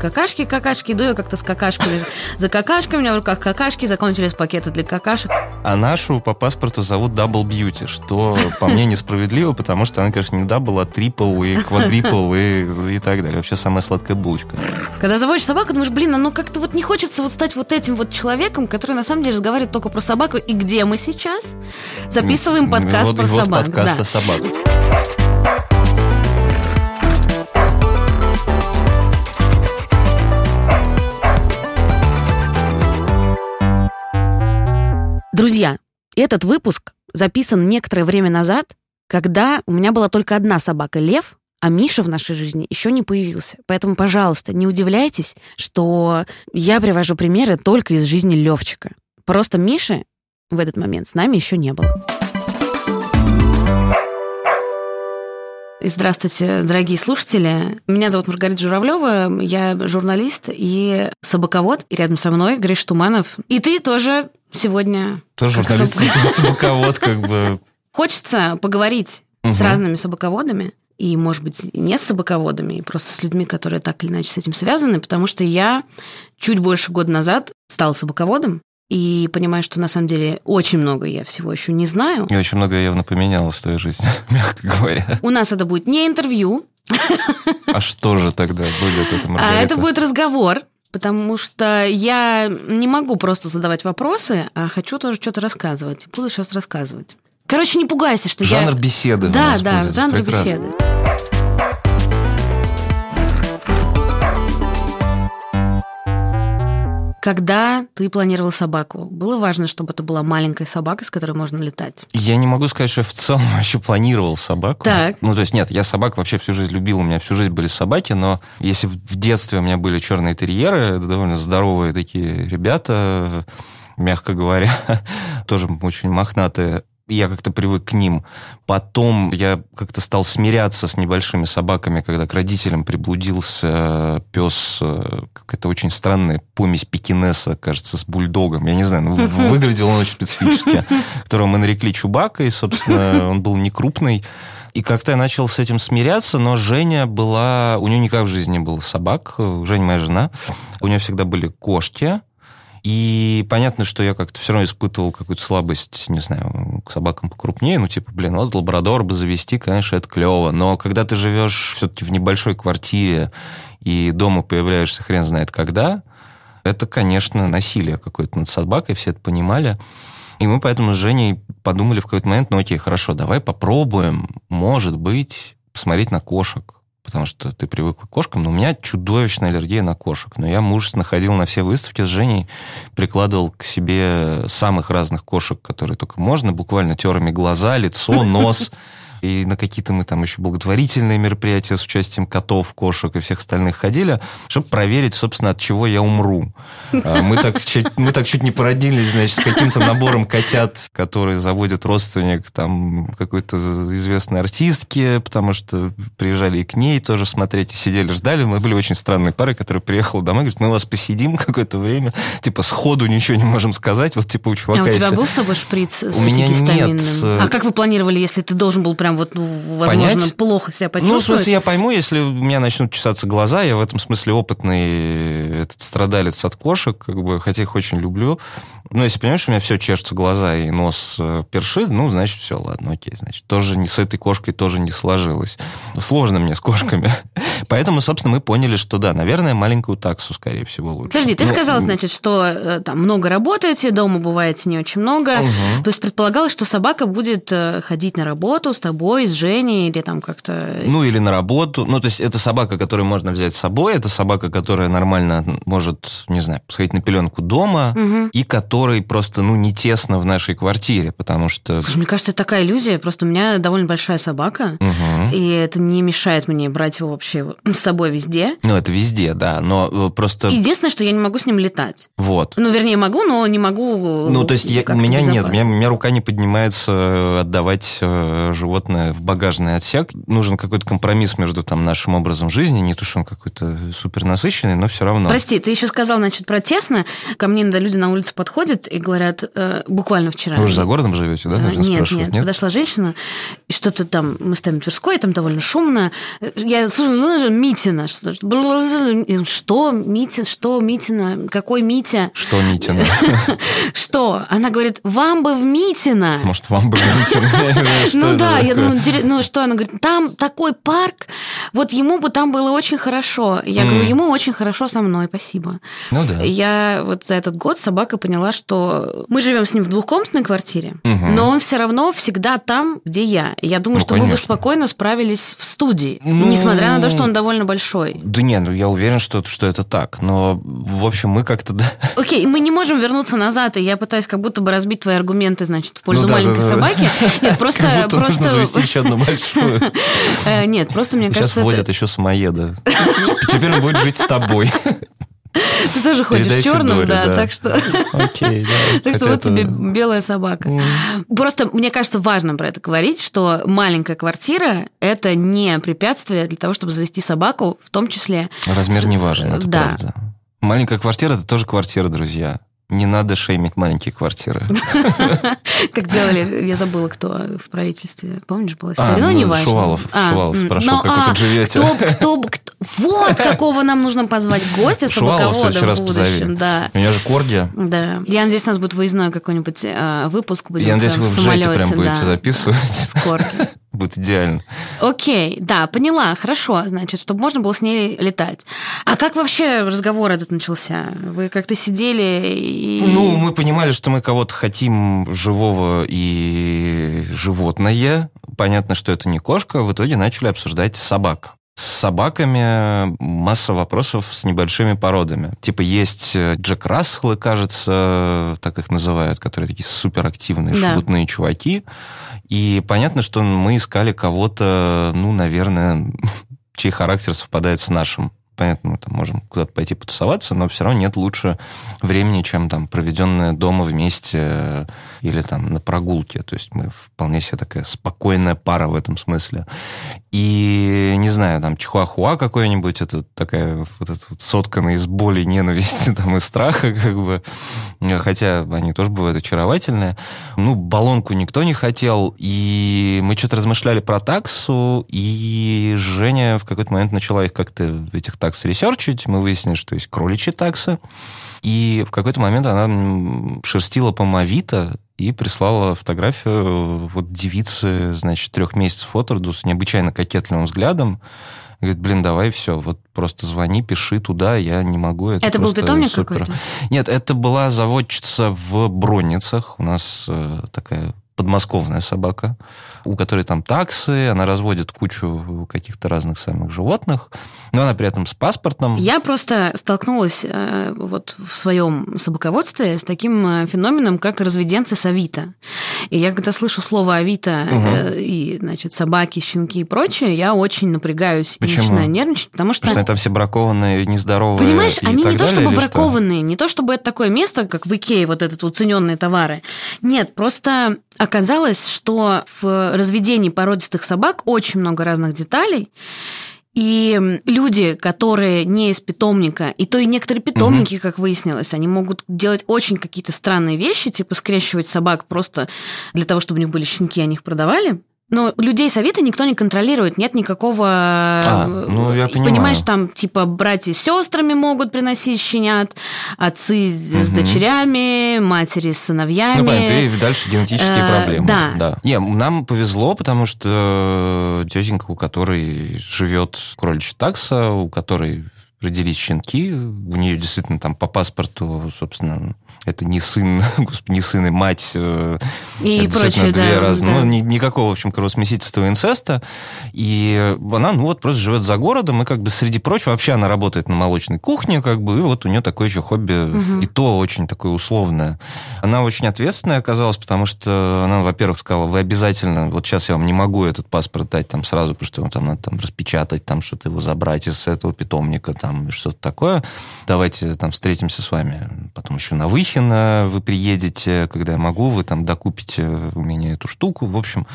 какашки, какашки, иду я как-то с какашками, за какашками, у меня в руках какашки, закончились пакеты для какашек. А нашу по паспорту зовут Double Beauty, что по мне несправедливо, потому что она, конечно, не double, а triple и quadruple и, и так далее. Вообще самая сладкая булочка. Когда заводишь собаку, думаешь, блин, а ну как-то вот не хочется вот стать вот этим вот человеком, который на самом деле разговаривает только про собаку. И где мы сейчас? Записываем подкаст вот, про вот собак. подкаст да. о собаках. Друзья, этот выпуск записан некоторое время назад, когда у меня была только одна собака Лев, а Миша в нашей жизни еще не появился. Поэтому, пожалуйста, не удивляйтесь, что я привожу примеры только из жизни Левчика. Просто Миши в этот момент с нами еще не было. Здравствуйте, дорогие слушатели. Меня зовут Маргарита Журавлева, я журналист и собаковод. И рядом со мной Гриш Туманов. И ты тоже сегодня... Тоже как журналист, собак- собаковод, как бы. Хочется поговорить с Мгм. разными собаководами, и, может быть, не с собаководами, и просто с людьми, которые так или иначе с этим связаны, потому что я чуть больше года назад стала собаководом, и понимаю, что на самом деле очень много я всего еще не знаю. И очень многое явно поменялось в твоей жизни, мягко говоря. У нас это будет не интервью, А что же тогда будет это, а Маргарита? это будет разговор, потому что я не могу просто задавать вопросы, а хочу тоже что-то рассказывать. Буду сейчас рассказывать. Короче, не пугайся, что я... Жанр беседы Да, да, будет. жанр Прекрасно. беседы. Когда ты планировал собаку, было важно, чтобы это была маленькая собака, с которой можно летать? Я не могу сказать, что я в целом вообще планировал собаку. Так. Ну, то есть, нет, я собак вообще всю жизнь любил, у меня всю жизнь были собаки, но если в детстве у меня были черные терьеры, это довольно здоровые такие ребята, мягко говоря, тоже очень мохнатые, я как-то привык к ним. Потом я как-то стал смиряться с небольшими собаками, когда к родителям приблудился пес, э, какая-то очень странная помесь пекинеса, кажется, с бульдогом. Я не знаю, ну, выглядел он очень специфически, которого мы нарекли Чубакой, и, собственно, он был не крупный. И как-то я начал с этим смиряться, но Женя была... У нее никак в жизни не было собак. Женя моя жена. У нее всегда были кошки. И понятно, что я как-то все равно испытывал какую-то слабость, не знаю, к собакам покрупнее. Ну, типа, блин, вот лабрадор бы завести, конечно, это клево. Но когда ты живешь все-таки в небольшой квартире и дома появляешься хрен знает когда, это, конечно, насилие какое-то над собакой, все это понимали. И мы поэтому с Женей подумали в какой-то момент, ну окей, хорошо, давай попробуем, может быть, посмотреть на кошек. Потому что ты привыкла к кошкам, но у меня чудовищная аллергия на кошек. Но я мужественно ходил на все выставки с Женей, прикладывал к себе самых разных кошек, которые только можно, буквально тер ими глаза, лицо, нос. И на какие-то мы там еще благотворительные мероприятия с участием котов, кошек и всех остальных ходили, чтобы проверить, собственно, от чего я умру. А Мы так чуть, мы так чуть не породились, значит, с каким-то набором котят, которые заводит родственник там какой-то известной артистки, потому что приезжали и к ней тоже смотреть, и сидели, ждали. Мы были очень странной парой, которая приехала домой, говорит, мы у вас посидим какое-то время, типа, сходу ничего не можем сказать, вот типа у чувака а у тебя есть- был с собой шприц с У меня нет, э, А как вы планировали, если ты должен был прям вот, ну, возможно, Понять? плохо себя Ну, в почувствовать? смысле, я пойму, если у меня начнут чесаться глаза, я в этом смысле опытный этот страдалец от кошек, как бы, хотя их очень люблю. Но если понимаешь, у меня все чешутся глаза и нос э, першит, ну, значит, все, ладно, окей, значит, тоже не с этой кошкой тоже не сложилось. Сложно мне с кошками. Поэтому, собственно, мы поняли, что да, наверное, маленькую таксу, скорее всего, лучше. Подожди, ты Ну, сказал, значит, что э, там много работаете, дома бываете не очень много. То есть предполагалось, что собака будет э, ходить на работу с тобой, с Женей, или там как-то... Ну, или на работу. Ну, то есть, это собака, которую можно взять с собой, это собака, которая нормально может, не знаю, сходить на пеленку дома, Мгм. и которой просто, ну, не тесно в нашей квартире, потому что... Слушай, мне кажется, это такая иллюзия. Просто у меня довольно большая собака, Мгм. и это не мешает мне брать его вообще с собой везде. Ну, это везде, да, но э, просто... Единственное, что я не могу с ним летать. Вот. Ну, вернее, могу, но не могу... Ну, то есть я- у меня нет, у безопасно. меня, у меня рука не поднимается э, отдавать э, животное животное в багажный отсек. Нужен какой-то компромисс между там нашим образом жизни, не то, что он какой-то супер насыщенный, но все равно. Прости, ты еще сказал, значит, про тесно. Ко мне иногда люди на улице подходят и говорят, э, буквально вчера. Вы же за городом живете, да? Наверное, нет, нет, нет, подошла женщина, что-то там, мы ставим Тверской, там довольно шумно. Я ну, Митина. Что, что Митя, что Митина, какой Митя? Что Митина? Что? Она говорит, вам бы в Митина. Может, вам бы в Митина? Ну да, я думаю, ну что, она говорит, там такой парк, вот ему бы там было очень хорошо. Я говорю, ему очень хорошо со мной, спасибо. Ну да. Я вот за этот год собака поняла, что мы живем с ним в двухкомнатной квартире, но он все равно всегда там, где я. Я думаю, Ну, что мы бы конечно. спокойно справились в студии, Ну, несмотря на то, что он довольно большой. Да не, ну я уверен, что, что это так. Но, в общем, мы как-то... да, Окей, мы не можем вернуться назад, и я пытаюсь как будто бы разбить твои аргументы, значит, в пользу Ну да, маленькой да, да. собаки. Нет, просто... Как будто нужно просто... завести еще одну большую. Э, Нет, просто мне Сейчас кажется, вводят это- еще самоеда. Теперь он будет жить с тобой. ты тоже ходишь в черном, да, да. так что... Окей, да. Так что вот это- тебе белая собака. Просто мне кажется важно про это говорить, что маленькая квартира – это не препятствие для того, чтобы завести собаку, в том числе... Размер с- не важен, это да. правда. Маленькая квартира – это тоже квартира, друзья. Не надо шеймить маленькие квартиры. Как делали, я забыла, кто в правительстве. Помнишь, была А, история? ну, ну, не важно. Шувалов, Шувалов м, спрашивал, ну, как вы а, тут живете. Кто, вот какого нам нужно позвать гостя собаковода в будущем. Да. У меня же корги. Да. Я надеюсь, у нас будет выездной какой-нибудь выпуск. Я надеюсь, вы в самолете, прям будете записывать. С корги. Будет идеально. Окей, да, поняла, хорошо, значит, чтобы можно было с ней летать. А как вообще разговор этот начался? Вы как-то сидели и... Ну, мы понимали, что мы кого-то хотим живого и животное. Понятно, что это не кошка. В итоге начали обсуждать собак. С собаками масса вопросов с небольшими породами. Типа есть э, Джек Расселы, кажется, так их называют, которые такие суперактивные, Да. шебутные чуваки. И понятно, что мы искали кого-то, ну, наверное, чей характер совпадает с нашим. Понятно, мы там можем куда-то пойти потусоваться, но все равно нет лучше времени, чем там проведенное дома вместе э, или там на прогулке. То есть мы вполне себе такая спокойная пара в этом смысле. И, не знаю, там чихуахуа какой-нибудь, это такая вот эта вот сотканная из боли, ненависти там, и страха, как бы. Хотя они тоже бывают очаровательные. Ну, баллонку никто не хотел, и мы что-то размышляли про таксу, и Женя в какой-то момент начала их как-то, этих такс, ресерчить. Мы выяснили, что есть кроличьи таксы. И в какой-то момент она шерстила по Мавито и прислала фотографию вот девицы, значит, трех месяцев от роду с необычайно кокетливым взглядом. Говорит, блин, давай все, вот просто звони, пиши туда, я не могу. Это, Это был питомник супер». какой-то? Нет, это была заводчица в Бронницах. У нас э, такая подмосковная собака, у которой там таксы, она разводит кучу каких-то разных самых животных, но она при этом с паспортом. Я просто столкнулась э, вот в своем собаководстве с таким э, феноменом, как разведенцы с Авито. И я когда слышу слово Авито э, и, значит, собаки, щенки и прочее, я очень напрягаюсь Почему? и начинаю нервничать, потому что... Потому что они там все бракованные, нездоровые. Понимаешь, они не то далее, чтобы или что? бракованные, не то чтобы это такое место, как в Икее, вот этот уцененные товары. Нет, просто оказалось, что в разведении породистых собак очень много разных деталей. И люди, которые не из питомника, и то и некоторые питомники, как выяснилось, они могут делать очень какие-то странные вещи, типа скрещивать собак просто для того, чтобы у них были щенки, они их продавали. Но людей с Авито никто не контролирует, нет никакого... А, ну, я И понимаю. Понимаешь, там типа братья с сестрами могут приносить щенят, отцы с, с дочерями, матери с сыновьями. Ну, понятно, и дальше генетические Э, проблемы. да. Не, нам повезло, потому что тетенька, у которой живет кроличья такса, у которой родились щенки, у нее действительно там по паспорту, собственно, это не сын, господи, не сын и мать. э, И это прочее, две да, разные- да. Ну, ни- никакого, в общем, кровосмесительства и инцеста. И она, ну, вот просто живет за городом, и как бы среди прочего, вообще она работает на молочной кухне, как бы, и вот у нее такое еще хобби, и то очень такое условное. Она очень ответственная оказалась, потому что она, во-первых, сказала, вы обязательно, вот сейчас я вам не могу этот паспорт дать там сразу, потому что его там надо там распечатать, там что-то его забрать из этого питомника, там там что-то такое. Давайте там встретимся с вами потом еще на Выхино, вы приедете, когда я могу, вы там докупите у меня эту штуку. В общем,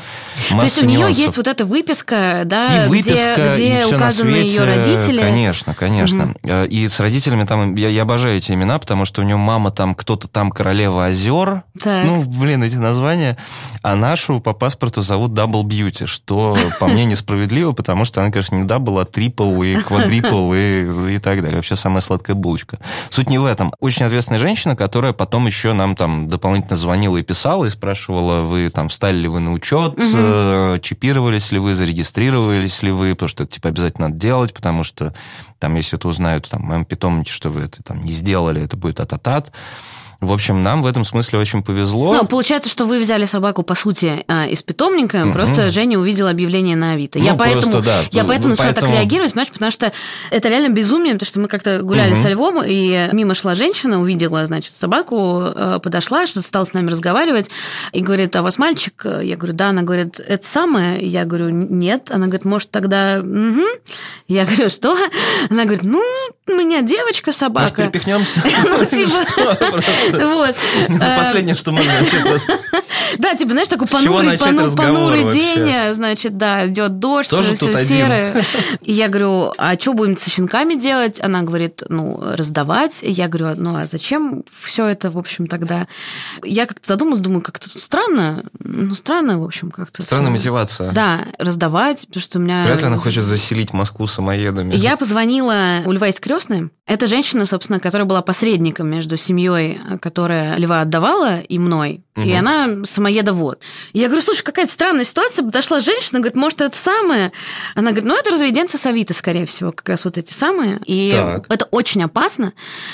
То есть у нее есть вот эта выписка, да, и выписка, где, где и указаны свете, ее родители? Конечно, конечно. Угу. И с родителями там, я, я обожаю эти имена, потому что у нее мама там, кто-то там королева озер. Так. Ну, блин, эти названия. А нашу по паспорту зовут Double Beauty, что по мне несправедливо, потому что она, конечно, не double, а triple и quadruple и, и так далее. Вообще самая сладкая булочка. Суть не в этом. Очень ответственная женщина, которая потом еще нам там дополнительно звонила и писала, и спрашивала, вы там встали ли вы на учет, угу. чипировались ли вы, зарегистрировались ли вы, потому что это типа обязательно надо делать, потому что там, если это узнают там, в моем питомнике, что вы это там не сделали, это будет ататат. -ат. В общем, нам в этом смысле очень повезло. Ну, получается, что вы взяли собаку, по сути, э, из питомника, угу. просто Женя увидела объявление на Авито. Ну, я поэтому, просто, да. я поэтому начала поэтому... так реагировать, понимаешь, потому что это реально безумие, потому что мы как-то гуляли угу. со Львом, и мимо шла женщина, увидела, значит, собаку, э, подошла, что-то стала с нами разговаривать, и говорит, а у вас мальчик? Я говорю, да. Она говорит, это самое? Я говорю, нет. Она говорит, может, тогда... Угу. Я говорю, что? Она говорит, ну, у меня девочка, собака. Может, перепихнемся? Ну, типа... Вот. Это последнее, что можно вообще просто... Да, типа, знаешь, такой понурый, понурый день, значит, да, идет дождь, все серое. И я говорю, а что будем со щенками делать? Она говорит, ну, раздавать. Я говорю, ну, а зачем все это, в общем, тогда? Я как-то задумалась, думаю, как-то странно. Ну, странно, в общем, как-то. Странная мотивация. Да, раздавать, потому что у меня... Вряд ли она хочет заселить Москву самоедами. Я позвонила, у Льва есть крестная. Это женщина, собственно, которая была посредником между семьей, которая Льва отдавала, и мной. Угу. И она самоедовод. И я говорю, слушай, какая-то странная ситуация. Подошла женщина, говорит, может, это самое? Она говорит, ну, это разведенцы Савита, скорее всего, как раз вот эти самые. И так. это очень опасно,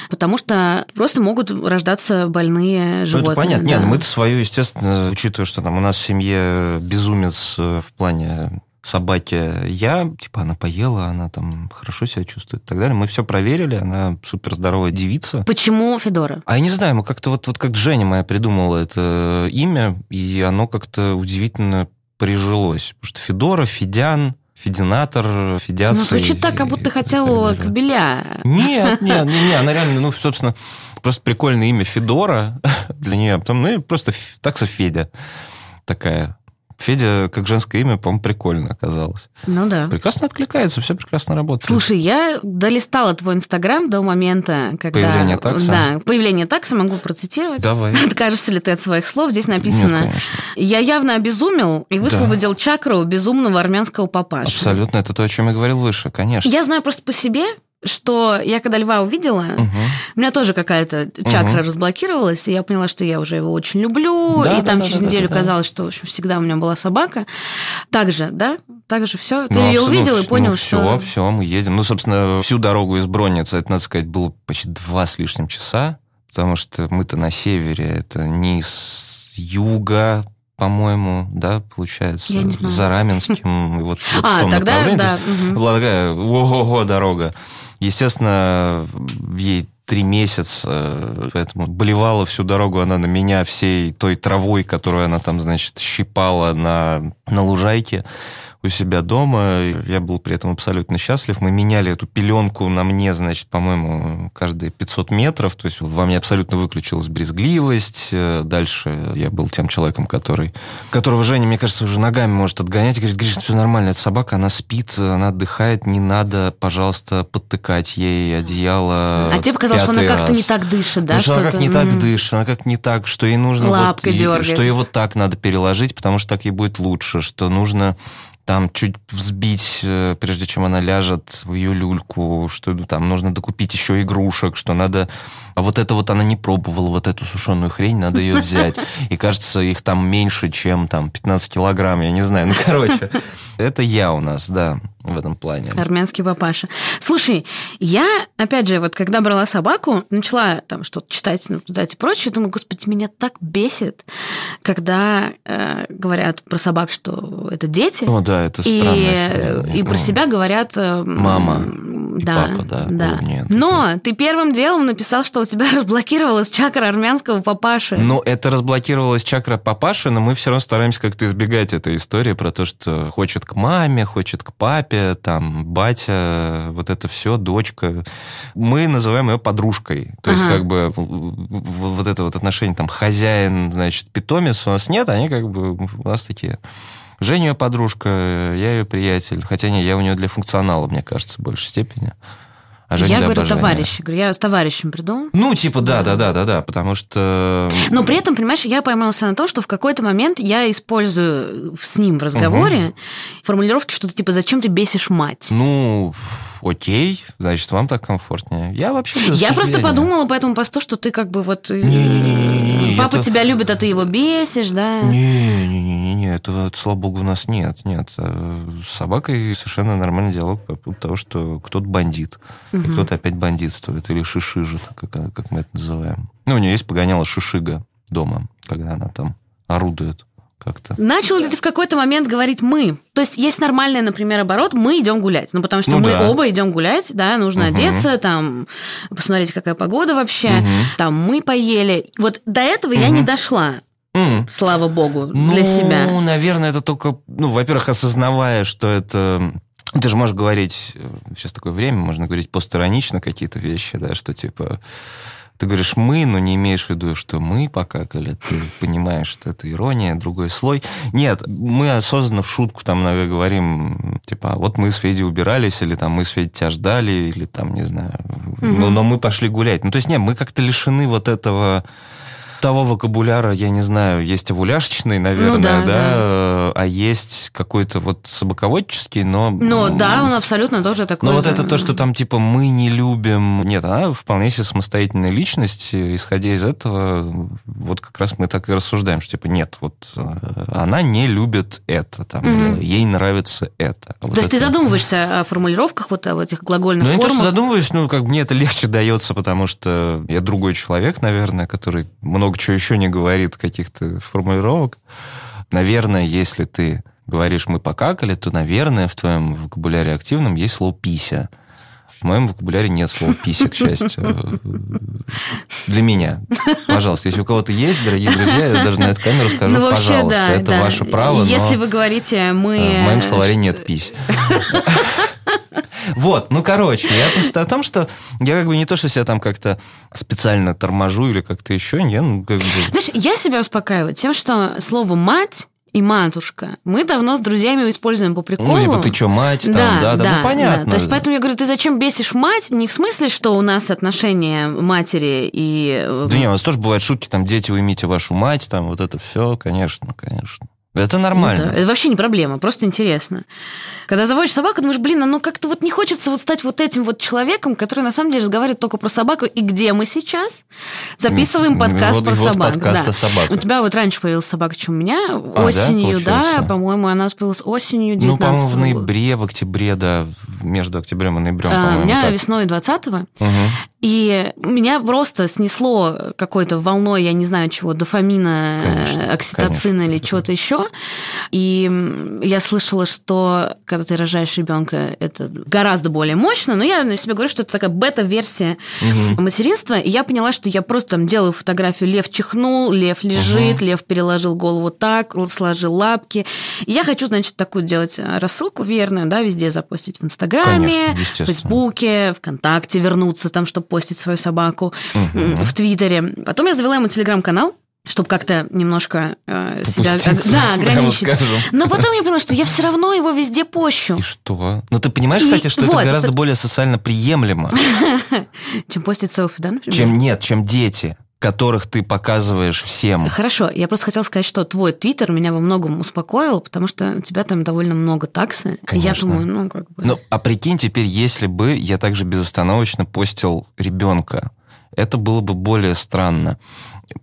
потому что просто могут рождаться больные животные. Ну, это понятно. Да. Нет, мы-то свою, естественно, учитывая, что там у нас в семье безумец в плане собаке я, типа, она поела, она там хорошо себя чувствует и так далее. Мы все проверили, она супер здоровая девица. Почему Федора? А я не знаю, мы как-то вот, вот как Женя моя придумала это имя, и оно как-то удивительно прижилось. Потому что Федора, Федян, Фединатор, Федиация. Ну, звучит так, как будто ты кобеля. Нет, нет, не, не, она реально, ну, собственно, просто прикольное имя Федора для нее. Потом, ну, и просто такса Федя такая. Федя, как женское имя, по-моему, прикольно оказалось. Ну да. Прекрасно откликается, все прекрасно работает. Слушай, я долистала твой Инстаграм до момента, когда... Появление такса? Да, появление такса, могу процитировать. Давай. Откажешься ли ты от своих слов? Здесь написано... Нет, конечно. Я явно обезумел и высвободил да. чакру безумного армянского папаша. Абсолютно, это то, о чем я говорил выше, конечно. Я знаю просто по себе, что я когда льва увидела, угу. у меня тоже какая-то чакра угу. разблокировалась, и я поняла, что я уже его очень люблю, да, и там да, через да, неделю да, казалось, что в общем, всегда у меня была собака. Так же, да? Так же все. Ты ну, ее увидел ну, и понял, ну, что... Все, все, мы едем. Ну, собственно, всю дорогу из Бронницы, это, надо сказать, было почти два с лишним часа, потому что мы-то на севере, это не из юга, по-моему, да, получается, Я не знаю. за Раменским, вот, вот а, в том тогда, направлении. Да. То есть, угу. была такая ого-го дорога. Естественно, ей три месяца, поэтому болевала всю дорогу она на меня всей той травой, которую она там, значит, щипала на, на лужайке у себя дома. Я был при этом абсолютно счастлив. Мы меняли эту пеленку на мне, значит, по-моему, каждые 500 метров. То есть во мне абсолютно выключилась брезгливость. Дальше я был тем человеком, который, которого Женя, мне кажется, уже ногами может отгонять. И говорит, Гриш, все нормально, это собака, она спит, она отдыхает, не надо, пожалуйста, подтыкать ей одеяло. А тебе показалось, что она как-то не так дышит, да? Ну, что она как не mm-hmm. так дышит, она как не так, что ей нужно... Лапкой вот, дергает. Что ей вот так надо переложить, потому что так ей будет лучше, что нужно там чуть взбить, э, прежде чем она ляжет в ее люльку, что там нужно докупить еще игрушек, что надо... А вот это вот она не пробовала, вот эту сушеную хрень, надо ее взять. И кажется, их там меньше, чем там 15 килограмм, я не знаю. Ну, короче, это я у нас, да в этом плане. Армянский папаша. Слушай, я, опять же, вот когда брала собаку, начала там что-то читать, наблюдать и прочее, думаю, господи, меня так бесит, когда э, говорят про собак, что это дети. О, да, это странно. И, и про себя говорят... Э, Мама да, папа, да. да. Нет, Но это... ты первым делом написал, что у тебя разблокировалась чакра армянского папаши. Ну, это разблокировалась чакра папаши, но мы все равно стараемся как-то избегать этой истории про то, что хочет к маме, хочет к папе, папе, там, батя, вот это все, дочка. Мы называем ее подружкой. То есть, Ага. как бы, вот это вот отношение, там, хозяин, значит, питомец у нас нет, они как бы у нас такие... Женя ее подружка, я ее приятель. Хотя не, я у нее для функционала, мне кажется, в большей степени. А Женя я для говорю обожания. товарищ. Говорю, я с товарищем приду. Ну, типа, да, да, да, да, да, потому что... Но при этом, понимаешь, я поймался на том, что в какой-то момент я использую с ним в разговоре формулировки, что-то типа «зачем ты бесишь мать?». Ну, окей, значит, вам так комфортнее. Я вообще без Я просто подумала по этому посту, что ты как бы вот... э, Не-не-не-не-не, Папа это- тебя любит, а ты его бесишь, да? Не-не-не-не, этого, слава богу, у нас нет. Нет. Э, С собакой совершенно нормальный диалог по поводу того, что кто-то бандит, и Мгм. кто-то опять бандитствует или шишижит, как, как мы это называем. Ну, у нее есть погоняла шишига дома, когда она там орудует как-то. Начал ли ты в какой-то момент говорить «мы»? То есть есть нормальный, например, оборот «мы идем гулять». Ну, потому что Ну мы да. оба идем гулять, да, нужно Мгм. одеться, там, посмотреть, какая погода вообще. Мгм. Там мы поели. Вот до этого я Мгм. не дошла, М. слава богу, Ну, для себя. наверное, это только, ну, во-первых, осознавая, что это... Ты же можешь говорить, э, сейчас такое время, можно говорить постиронично какие-то вещи, да, что типа... Ты говоришь «мы», но не имеешь в виду, что мы покакали. Ты понимаешь, что это ирония, другой слой. Нет, мы осознанно в шутку там иногда говорим, типа, «А вот мы с Федей убирались, или там мы с Федей тебя ждали, или там, не знаю, но, но мы пошли гулять. Ну, то есть, нет, мы как-то лишены вот этого того вокабуляра, я не знаю, есть овуляшечный, наверное, Ну да, да, да. э, а есть какой-то вот собаководческий, но... Но м, да, он абсолютно тоже такой. но вот это то, что там типа мы не любим... Нет, она вполне себе самостоятельная личность. Исходя из этого, вот как раз мы так и рассуждаем, что типа нет, вот э, она не любит это, там, или ей нравится это. Вот То есть ты задумываешься о формулировках, вот об этих глагольных ну, я не то, что формах? задумываюсь, ну, как мне это легче дается, потому что я другой человек, наверное, который много чего еще не говорит, каких-то формулировок. Наверное, если ты говоришь «мы покакали», то, наверное, в твоем вокабуляре активном есть слово «пися». В моем вокабуляре нет слова «пися», к счастью. Для меня. Пожалуйста, если у кого-то есть, дорогие друзья, я даже на эту камеру скажу, ну, вообще, пожалуйста, да, это да. ваше право, Если но... вы говорите «мы...» В моем словаре нет пись. Вот, ну, короче, я просто о том, что я как бы не то, что себя там как-то специально торможу или как-то еще, я, ну, как бы... Знаешь, я себя успокаиваю тем, что слово «мать» и «матушка» мы давно с друзьями используем по приколу. Ну, типа, ты что, мать, там, да, да, ну, понятно. То есть, поэтому я говорю, ты зачем бесишь мать? Не в смысле, что у нас отношения матери и... э, Да не, у нас тоже бывают шутки, там, дети, уймите вашу мать, там, вот это все, конечно, конечно. Это Ну нормально. да, это вообще не проблема, просто интересно. Когда заводишь собаку, думаешь, блин, а ну как-то вот не хочется вот стать вот этим вот человеком, который на самом деле разговаривает только про собаку. И где мы сейчас? Записываем подкаст вот- про вот собак. подкаст да. о собаках. У тебя вот раньше появилась собака, чем у меня. да, Осенью, да, получается? по-моему, она появилась осенью 19 Ну, по-моему, в ноябре, в октябре, да, между октябрем и ноябрем, А, у меня так. весной 20-го. Мгм. И меня просто снесло какой-то волной, я не знаю чего, дофамина, Конечно, окситоцина конечно. или чего-то еще. И я слышала, что когда ты рожаешь ребенка, это гораздо более мощно. Но я себе говорю, что это такая бета-версия Мгм. материнства. И я поняла, что я просто там делаю фотографию. Лев чихнул, лев лежит, лев переложил голову так, сложил лапки. И я хочу, значит, такую делать э, рассылку верную, да, везде запостить в Инстаграме, Конечно, в. Фейсбуке, ВКонтакте вернуться там, чтобы постить свою собаку, м, в Твиттере. Потом я завела ему телеграм-канал, чтобы как-то немножко э, себя да, ограничить. Но потом я поняла, что я все равно его везде пощу, И что? Ну, ты понимаешь, И кстати, что вот, это гораздо это- более социально приемлемо, чем постить селфи, да, например? чем нет, чем дети, которых ты показываешь всем. Хорошо, я просто хотела сказать, что твой твиттер меня во многом успокоил, потому что у тебя там довольно много таксы. И я Конечно. думаю, ну, как бы... Ну, а прикинь, теперь, если бы я также безостановочно постил ребенка, это было бы более странно.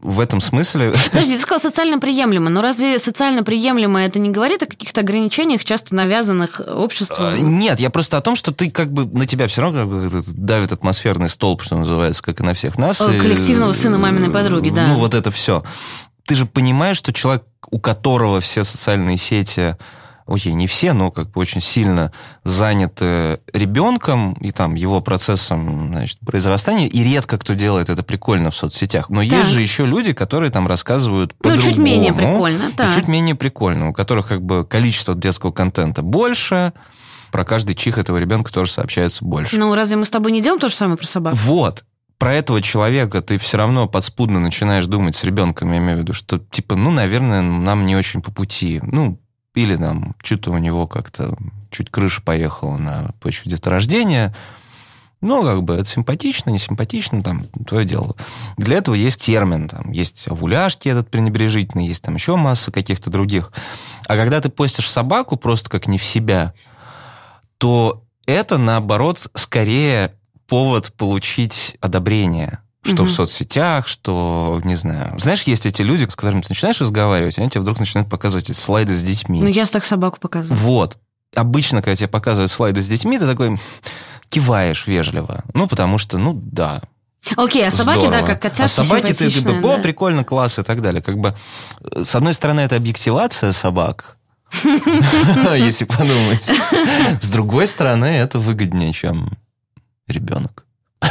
В этом смысле... Подожди, ты сказал социально приемлемо, но разве социально приемлемо это не говорит о каких-то ограничениях, часто навязанных обществом? Э, Нет, я просто о том, что ты как бы на тебя все равно как бы давит атмосферный столб, что называется, как и на всех нас. Э, И, коллективного сына маминой подруги, да. Ну, вот это все. Ты же понимаешь, что человек, у которого все социальные сети окей, не все, но как бы очень сильно заняты ребенком и там его процессом значит, произрастания, и редко кто делает это прикольно в соцсетях. Но Так. есть же еще люди, которые там рассказывают Ну, по-другому. чуть менее прикольно, так. чуть менее прикольно, у которых как бы количество детского контента больше, про каждый чих этого ребенка тоже сообщается больше. Ну, разве мы с тобой не делаем то же самое про собак? Вот. Про этого человека ты все равно подспудно начинаешь думать с ребенком, я имею в виду, что, типа, ну, наверное, нам не очень по пути. Ну, или нам что-то у него как-то чуть крыша поехала на почве деторождения. Ну, как бы это симпатично, не симпатично, там, твое дело. Для этого есть термин, там, есть овуляшки этот пренебрежительный, есть там еще масса каких-то других. А когда ты постишь собаку просто как не в себя, то это, наоборот, скорее повод получить одобрение. Что угу. в соцсетях, что, не знаю. Знаешь, есть эти люди, с которыми ты начинаешь разговаривать, они тебе вдруг начинают показывать эти слайды с детьми. Ну, я так собаку показываю. Вот. Обычно, когда тебе показывают слайды с детьми, ты такой киваешь вежливо. Ну, потому что, ну, да, Окей, а собаки, Здорово. да, как котята, А собаки, ты, ты, о, прикольно, класс и так далее. Как бы, с одной стороны, это объективация собак, если подумать. С другой стороны, это выгоднее, чем ребенок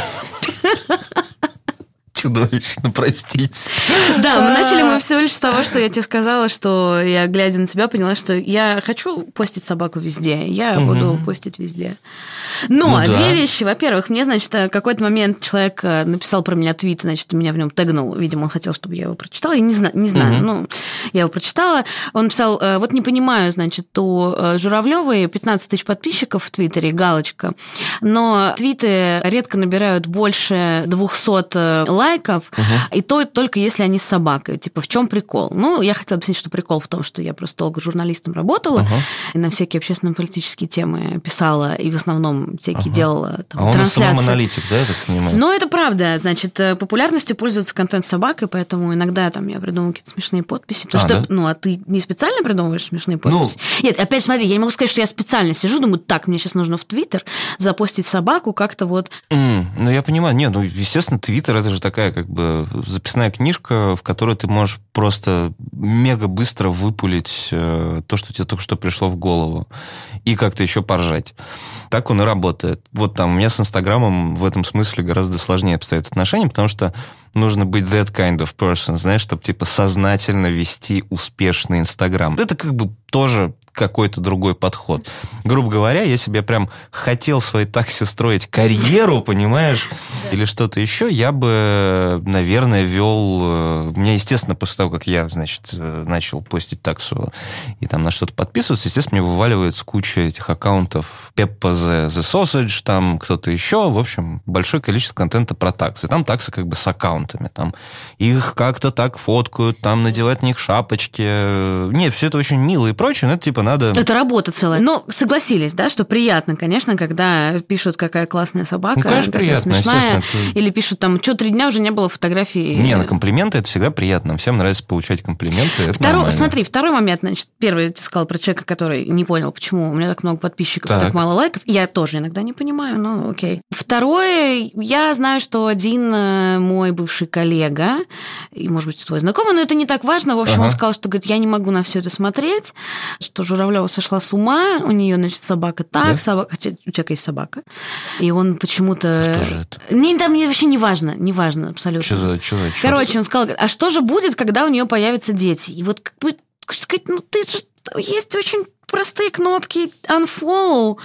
чудовищно, простите. Да, мы начали мы всего лишь с того, что я тебе сказала, что я, глядя на тебя, поняла, что я хочу постить собаку везде. Я угу. буду постить везде. Но ну, две да. вещи. Во-первых, мне, значит, какой-то момент человек э, написал про меня твит, значит, меня в нем тегнул. Видимо, он хотел, чтобы я его прочитала. Я не знаю, не знаю. Угу. Ну, я его прочитала. Он писал, э, вот не понимаю, значит, у э, Журавлевой 15 тысяч подписчиков в Твиттере, галочка, но твиты редко набирают больше 200 лайков, лайков, угу. и то только если они с собакой. Типа, в чем прикол? Ну, я хотела объяснить, что прикол в том, что я просто долго журналистом работала, угу. и на всякие общественно-политические темы писала, и в основном всякие угу. делала там, а трансляции. он аналитик, да, я так понимаю? Ну, это правда. Значит, э, популярностью пользуется контент собакой, поэтому иногда там я придумываю какие-то смешные подписи. Потому а, что, да? ну, а ты не специально придумываешь смешные ну, подписи? Ну, Нет, опять смотри, я не могу сказать, что я специально сижу, думаю, так, мне сейчас нужно в Твиттер запостить собаку как-то вот. Mm, ну, я понимаю. Нет, ну, естественно, Твиттер это же такая такая как бы записная книжка, в которой ты можешь просто мега быстро выпулить э, то, что тебе только что пришло в голову, и как-то еще поржать. Так он и работает. Вот там у меня с Инстаграмом в этом смысле гораздо сложнее обстоят отношения, потому что нужно быть that kind of person, знаешь, чтобы типа сознательно вести успешный Инстаграм. Это как бы тоже какой-то другой подход. Грубо говоря, если бы я прям хотел своей такси строить карьеру, понимаешь, или что-то еще, я бы, наверное, вел... Э, меня, естественно, после того, как я, значит, э, начал постить таксу и там на что-то подписываться, естественно, мне вываливается куча этих аккаунтов Peppa the, the Sausage, там кто-то еще, в общем, большое количество контента про таксы. Там таксы как бы с аккаунтами, там их как-то так фоткают, там надевают на них шапочки. Нет, все это очень мило и прочее, но это типа надо... Это работа целая. Но согласились, да, что приятно, конечно, когда пишут, какая классная собака, ну, конечно, какая приятно, смешная. Или пишут там, что три дня уже не было фотографий. Не, на комплименты это всегда приятно. Всем нравится получать комплименты. Это Второй, смотри, второй момент, значит, первый ты сказал про человека, который не понял, почему у меня так много подписчиков, так, так мало лайков. Я тоже иногда не понимаю, но окей. Второе, я знаю, что один э, мой бывший коллега, и, может быть, твой знакомый, но это не так важно. В общем, ага. он сказал, что говорит, я не могу на все это смотреть, что Журавлева сошла с ума, у нее, значит, собака так, да? собака, хотя у человека есть собака, и он почему-то... Что же это? Не, там вообще не важно, не важно абсолютно. Что за, что за Короче, он сказал, а что же будет, когда у нее появятся дети? И вот как бы, сказать, ну ты же... Есть очень простые кнопки unfollow,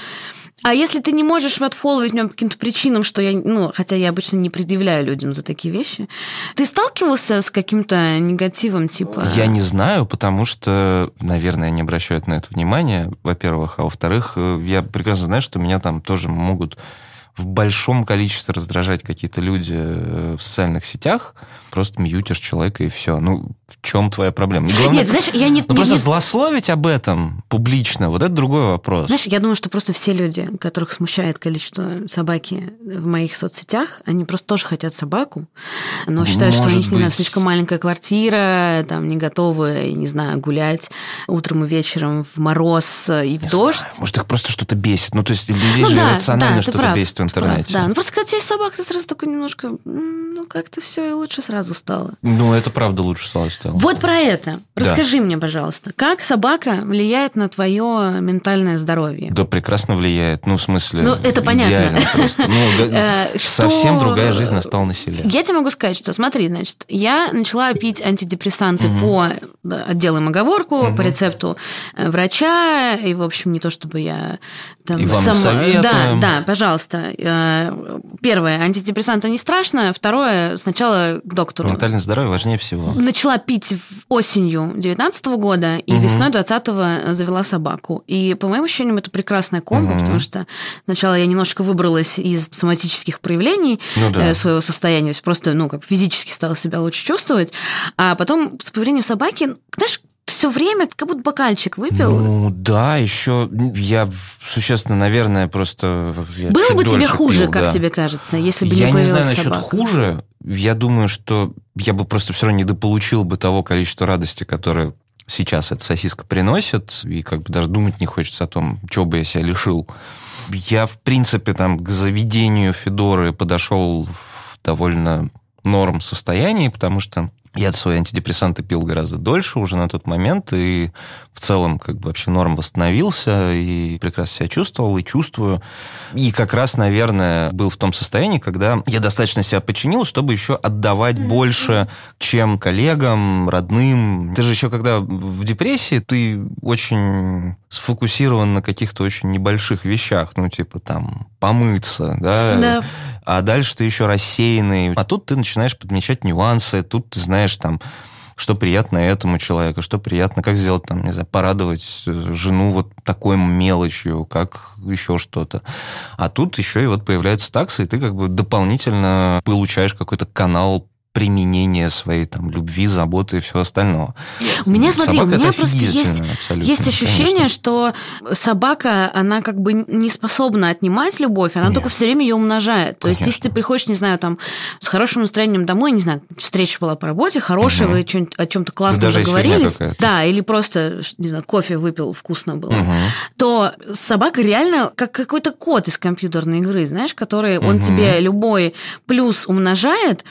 а если ты не можешь отфолловить меня по каким-то причинам, что я, ну, хотя я обычно не предъявляю людям за такие вещи, ты сталкивался с каким-то негативом типа? Я не знаю, потому что, наверное, не обращают на это внимания, во-первых, а во-вторых, э, я прекрасно знаю, что меня там тоже могут в большом количестве раздражать какие-то люди э, в социальных сетях, просто мьютишь человека и все. Ну, в чем твоя проблема? Главное, Нет, знаешь, я не... Ну, не, просто не... злословить об этом публично, вот это другой вопрос. Знаешь, я думаю, что просто все люди, которых смущает количество собаки в моих соцсетях, они просто тоже хотят собаку, но считают, Может что у них, быть. не знаю, слишком маленькая квартира, там, не готовы, не знаю, гулять утром и вечером в мороз и в не дождь. Знаю. Может, их просто что-то бесит. Ну, то есть людей ну, же да, рационально да, что-то бесит интернете. Прав, да, ну просто когда у тебя есть собака, ты сразу такой немножко, ну, как-то все и лучше сразу стало. Ну, это правда лучше стало стало. Вот про это. Да. Расскажи мне, пожалуйста, как собака влияет на твое ментальное здоровье? Да, прекрасно влияет. Ну, в смысле, Ну, это понятно. просто. Ну, да, Э, совсем другая жизнь настала на селе. Я тебе могу сказать, что смотри, значит, я начала пить антидепрессанты по да, делаем оговорку, по рецепту э, врача, и, в общем, не то чтобы я там И вам сама- советуем. Да, да, пожалуйста. Э, Первое, антидепрессанты не страшно. Второе, сначала к доктору. Ментальное здоровье важнее всего. Начала пить осенью 19 года, и Мгм. весной 20 завела собаку. И, по моим ощущениям, это прекрасная комбо, Мгм. потому что сначала я немножко выбралась из соматических проявлений Ну да. э, своего состояния, то есть просто, ну, как физически стала себя лучше чувствовать, а потом с появлением собаки, ну, знаешь, все время как будто бокальчик выпил. Ну, да, еще я существенно, наверное, просто... я Было бы тебе хуже, пил, как да. тебе кажется, если бы Я не не появилась знаю насчет собака? хуже. Я думаю, что я бы просто все равно недополучил бы того количества радости, которое сейчас эта сосиска приносит, и как бы даже думать не хочется о том, чего бы я себя лишил. Я, в принципе, там к заведению Федоры подошел в довольно норм состоянии, потому что я свои антидепрессанты пил гораздо дольше уже на тот момент, и в целом как бы вообще норм восстановился, и прекрасно себя чувствовал, и чувствую. И как раз, наверное, был в том состоянии, когда я достаточно себя починил, чтобы еще отдавать больше, чем коллегам, родным. Ты же еще когда в депрессии, ты очень сфокусирован на каких-то очень небольших вещах, ну, типа там помыться, да, Да. а дальше ты еще рассеянный. А тут ты начинаешь подмечать нюансы, тут ты знаешь там, что приятно этому человеку, что приятно, как сделать там, не знаю, порадовать э, жену вот такой мелочью, как еще что-то. А тут еще и вот появляется такса, и ты как бы дополнительно получаешь какой-то канал применения своей там любви, заботы и всего остального. У меня, смотри, Собака у меня просто есть, абсолютно, есть ощущение, конечно. что собака, она как бы не способна отнимать любовь, она Нет. только все время ее умножает. То есть, если Конечно. ты приходишь, не знаю, там, с хорошим настроением домой, не знаю, встреча была по работе, хорошая, Мгм. вы о чем-то есть фигня договорились, да, или просто, не знаю, кофе выпил, вкусно было, Мгм. то собака реально как какой-то код из компьютерной игры, знаешь, который он Мгм. тебе любой плюс умножает,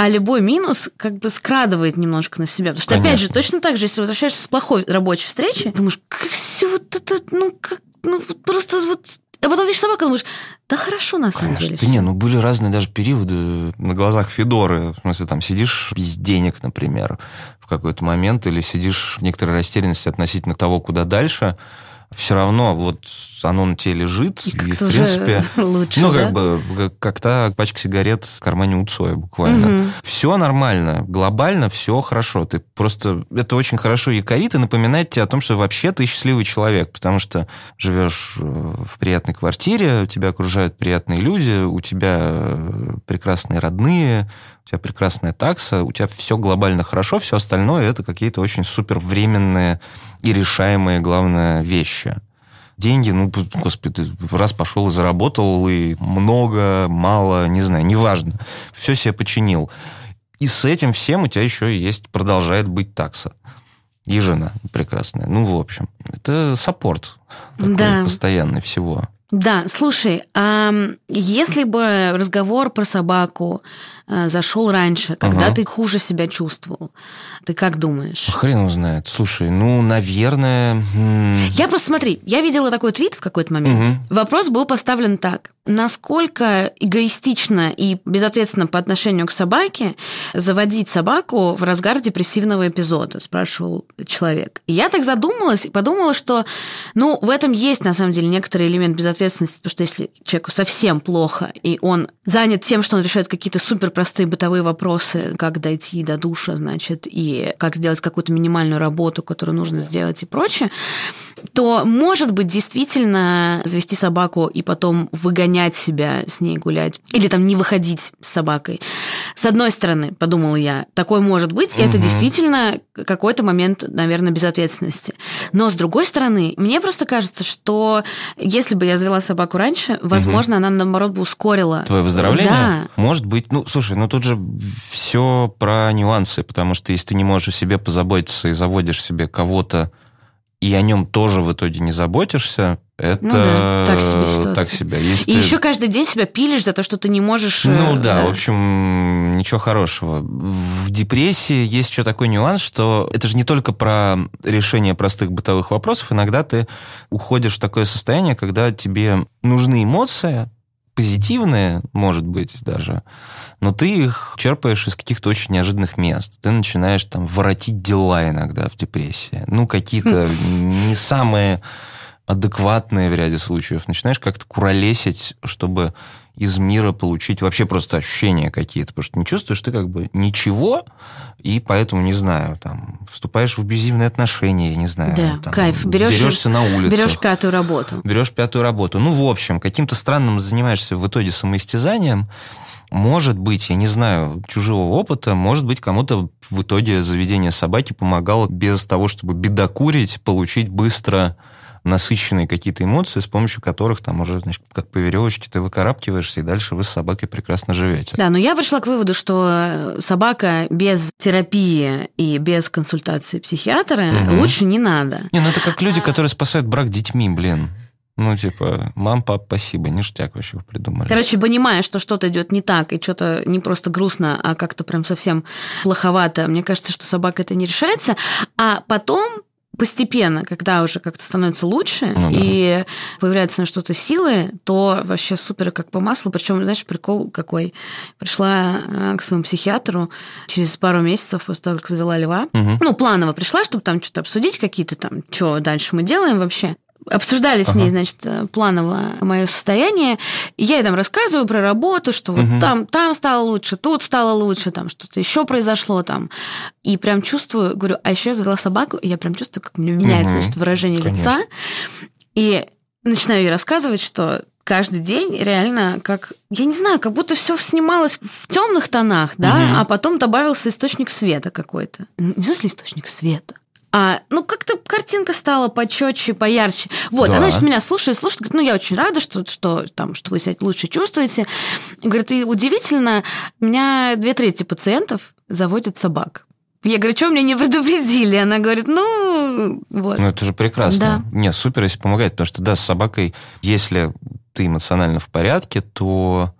а любой минус как бы скрадывает немножко на себя. Потому что, опять же, Конечно. точно так же, если возвращаешься с плохой рабочей встречи, думаешь, как все вот это, ну, как, ну, просто вот... А потом видишь собаку, думаешь, да хорошо на самом Конечно. деле. Да всё». не, ну были разные даже периоды на глазах Федоры. В смысле, там сидишь без денег, например, в какой-то момент, или сидишь в некоторой растерянности относительно того, куда дальше. Все равно вот оно на тебе лежит, и, в Как-то уже принципе... лучше, Ну, да? как бы, как- как та пачка сигарет в кармане у Цоя буквально. Мгм. Все нормально, глобально все хорошо. Ты просто... Это очень хорошо якорит и напоминает тебе о том, что вообще ты счастливый человек, потому что живешь э, в приятной квартире, тебя окружают приятные люди, у тебя э, прекрасные родные, у тебя прекрасная такса, у тебя все глобально хорошо, все остальное это какие-то очень супер временные и решаемые, главное, вещи деньги, ну, господи, ты раз пошел и заработал, и много, мало, не знаю, неважно. Все себе починил. И с этим всем у тебя еще есть, продолжает быть такса. И жена прекрасная. Ну, в общем, это саппорт такой Да. постоянный всего. Да, слушай, а если бы разговор про собаку э, зашел раньше, когда Ага. ты хуже себя чувствовал, ты как думаешь? Хрен его знает. Слушай, ну, наверное... Я просто смотри, я видела такой твит в какой-то момент. Мгм. Вопрос был поставлен так: насколько эгоистично и безответственно по отношению к собаке заводить собаку в разгар депрессивного эпизода? Спрашивал человек. И я так задумалась и подумала, что, ну, в этом есть на самом деле некоторый элемент безответственности, потому что если человеку совсем плохо и он занят тем, что он решает какие-то супер простые бытовые вопросы, как дойти до душа, значит, и как сделать какую-то минимальную работу, которую нужно сделать и прочее, то, может быть, действительно завести собаку и потом выгонять себя с ней гулять, или там не выходить с собакой. С одной стороны, подумала я, такое может быть, и это Мгм. действительно какой-то момент, наверное, безответственности. Но с другой стороны, мне просто кажется, что если бы я завела собаку раньше, возможно, она, наоборот, бы ускорила. Твое выздоровление? Да. Может быть. Ну, слушай, ну тут же все про нюансы, потому что если ты не можешь о себе позаботиться и заводишь себе кого-то, и о нем тоже в итоге не заботишься, это Ну да, так себе ситуация. так себе. Если И ты- еще каждый день себя пилишь за то, что ты не можешь... Ну э, да, в общем, ничего хорошего. В депрессии есть еще такой нюанс, что это же не только про решение простых бытовых вопросов. Иногда ты уходишь в такое состояние, когда тебе нужны эмоции, позитивные, может быть, даже, но ты их черпаешь из каких-то очень неожиданных мест. Ты начинаешь там воротить дела иногда в депрессии. Ну, какие-то не самые адекватные в ряде случаев. Начинаешь как-то куролесить, чтобы из мира получить вообще просто ощущения какие-то, потому что не чувствуешь ты как бы ничего, и поэтому, не знаю, там, вступаешь в абьюзивные отношения, я не знаю. Да, там, кайф. Берешь- дерешься на улице. Берешь пятую работу. Берешь пятую работу. Ну, в общем, каким-то странным занимаешься в итоге самоистязанием. Может быть, я не знаю, чужого опыта, может быть, кому-то в итоге заведение собаки помогало без того, чтобы бедокурить, получить быстро насыщенные какие-то эмоции, с помощью которых там уже, значит, как по веревочке ты выкарабкиваешься, и дальше вы с собакой прекрасно живете. Да, но я пришла к выводу, что э, собака без терапии и без консультации психиатра Мгм. лучше не надо. Не, ну это как люди, которые спасают брак детьми, блин. Ну, типа, мам, пап, спасибо, ништяк вообще вы придумали. Короче, понимая, что что-то идет не так, и что-то не просто грустно, а как-то прям совсем плоховато, мне кажется, что собака это не решается. А потом постепенно, когда уже как-то становится лучше Ну да. и появляется на что-то силы, то вообще супер как по маслу. Причем, знаешь, прикол какой. Пришла э, к своему психиатру через пару месяцев после того, как завела льва. Мгм. Ну, планово пришла, чтобы там что-то обсудить, какие-то там, что дальше мы делаем вообще. Обсуждали с ней, Ага. значит, э, планово мое состояние. И я ей там рассказываю про работу, что вот Мгм. там, там стало лучше, тут стало лучше, там что-то еще произошло там. И прям чувствую, говорю, а еще я завела собаку, и я прям чувствую, как у меня меняется, Мгм. значит, выражение Конечно. лица. И начинаю ей рассказывать, что каждый день реально как, я не знаю, как будто все снималось в темных тонах, да, Мгм. а потом добавился источник света какой-то. Не в смысле источник света. А, ну, как-то картинка стала почетче, поярче. Вот, Да. она, значит, меня слушает, слушает, говорит, ну, я очень рада, что, что, там, что вы себя лучше чувствуете. Говорит, и удивительно, у меня две трети пациентов заводят собак. Я говорю, что меня не предупредили? Она говорит, ну, вот. Ну, это же прекрасно. Не, супер, если помогает, потому что, да, с собакой, если ты эмоционально в порядке, то,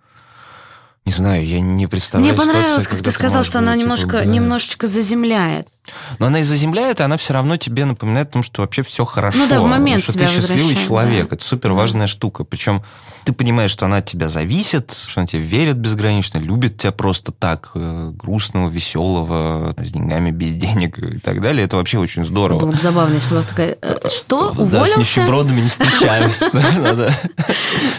не знаю, я не представляю Мне понравилось, ситуации, как ты сказал, что она быть, типа, немножко, да. немножечко заземляет. Но она и заземляет, и она все равно тебе напоминает о том, что вообще все хорошо. Ну да, в момент что ты счастливый человек. да. Это супер важная штука. Причем ты понимаешь, что она от тебя зависит, что она тебе верит безгранично, любит тебя просто так, э, грустного, веселого, с деньгами, без денег и так далее. Это вообще очень здорово. Было бы забавно, если бы такая, «Э, что, Да, с уволился? нищебродами не встречаюсь. Да, да, да.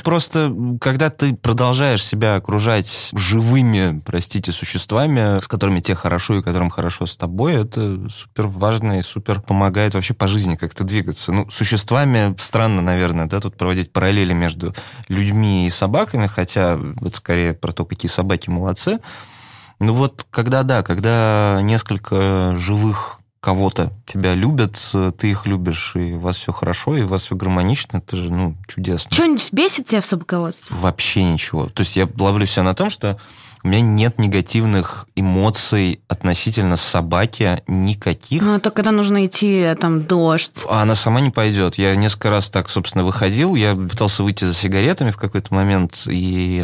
Просто, когда ты продолжаешь себя окружать живыми, простите, существами, с которыми тебе хорошо и которым хорошо с тобой, это супер важно и супер помогает вообще по жизни как-то двигаться. Ну, существами странно, наверное, да, тут проводить параллели между людьми и собаками, хотя это скорее про то, какие собаки молодцы. Ну вот, когда, да, когда несколько живых кого-то тебя любят, ты их любишь, и у вас все хорошо, и у вас все гармонично, это же, ну, чудесно. Что-нибудь бесит тебя в собаководстве? Вообще ничего. То есть я ловлю себя на том, что у меня нет негативных эмоций относительно собаки никаких. Ну, это когда нужно идти, а там дождь. А она сама не пойдет. Я несколько раз так, собственно, выходил. Я пытался выйти за сигаретами в какой-то момент, и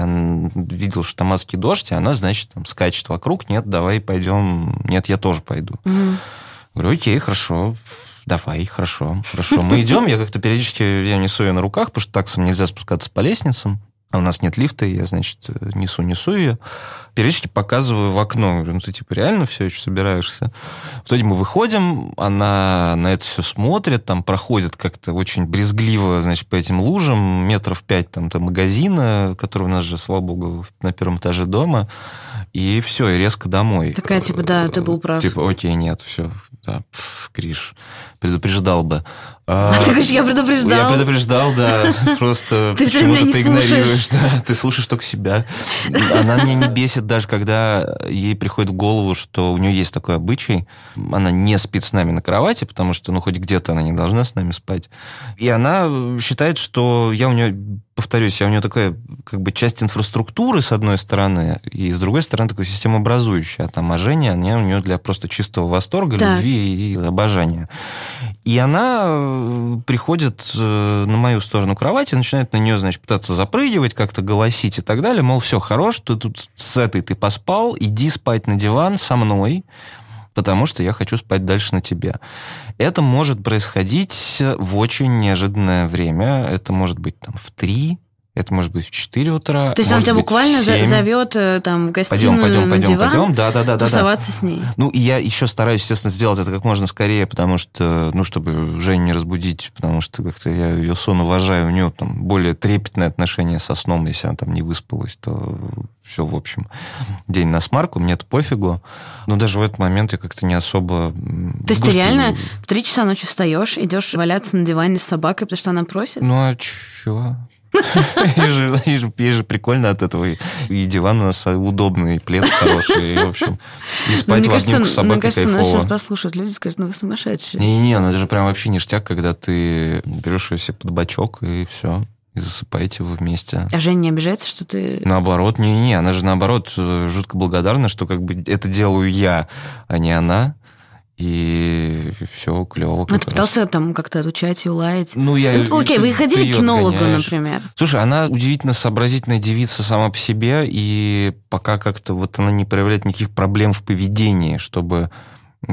видел, что там адский дождь, и она, значит, там скачет вокруг. Нет, давай пойдем. Нет, я тоже пойду. Мгм. Говорю, окей, хорошо, давай, хорошо, хорошо. Мы идем, я как-то периодически я несу ее на руках, потому что таксом нельзя спускаться по лестницам. А у нас нет лифта, я, значит, несу-несу ее. Периодически показываю в окно. Говорю, ну ты типа реально все еще собираешься? В итоге мы выходим, она на это все смотрит, там проходит как-то очень брезгливо, значит, по этим лужам, метров пять там до магазина, который у нас же, слава богу, на первом этаже дома. И все, и резко домой. Такая, типа, да, ты был прав. Типа, окей, нет, все, да, пф, Криш, предупреждал бы. А, А ты говоришь, я предупреждал. Я предупреждал, да, просто Ты почему-то ты игнорируешь, да, ты слушаешь только себя. Она меня не бесит даже, когда ей приходит в голову, что у нее есть такой обычай, она не спит с нами на кровати, потому что, ну, хоть где-то она не должна с нами спать. И она считает, что я у нее, повторюсь, я у нее такая, как бы, часть инфраструктуры, с одной стороны, и с другой стороны, такой системообразующая. А там ожение, они у нее для просто чистого восторга, Так. любви и обожания. И она э, приходит э, на мою сторону кровати, начинает на нее, значит, пытаться запрыгивать, как-то голосить и так далее. Мол, все, хорош, ты тут с этой ты поспал, иди спать на диван со мной, потому что я хочу спать дальше на тебе. Это может происходить в очень неожиданное время. Это может быть там в три это может быть в 4 утра. То есть он тебя буквально 7. зовет э, там в гостиную пойдем, пойдем, на пойдем, диван, пойдем. Да, да, да, тусоваться да, да. с ней. Ну, и я еще стараюсь, естественно, сделать это как можно скорее, потому что, ну, чтобы Женю не разбудить, потому что как-то я ее сон уважаю, у нее там более трепетное отношение со сном, если она там не выспалась, то все, в общем, день на смарку, мне это пофигу. Но даже в этот момент я как-то не особо... То есть ты реально в три часа ночи встаешь, идешь валяться на диване с собакой, потому что она просит? Ну, а чего? Ей же прикольно от этого. И диван у нас удобный, и плед хороший. И, в общем, и ну, спать в обнимку с собакой Мне кажется, нас сейчас послушают люди, скажут, ну вы сумасшедшие. Не-не, ну это же прям вообще ништяк, когда ты берешь ее себе под бочок, и все и засыпаете вы вместе. А Женя не обижается, что ты... Наоборот, не-не, она же наоборот э, жутко благодарна, что как бы это делаю я, а не она и все клево. Ну, ты пытался там как-то отучать и улаять? Ну, я... Ну, окей, вы ходили к кинологу, отгоняешь. например? Слушай, она удивительно сообразительная девица сама по себе, и пока как-то вот она не проявляет никаких проблем в поведении, чтобы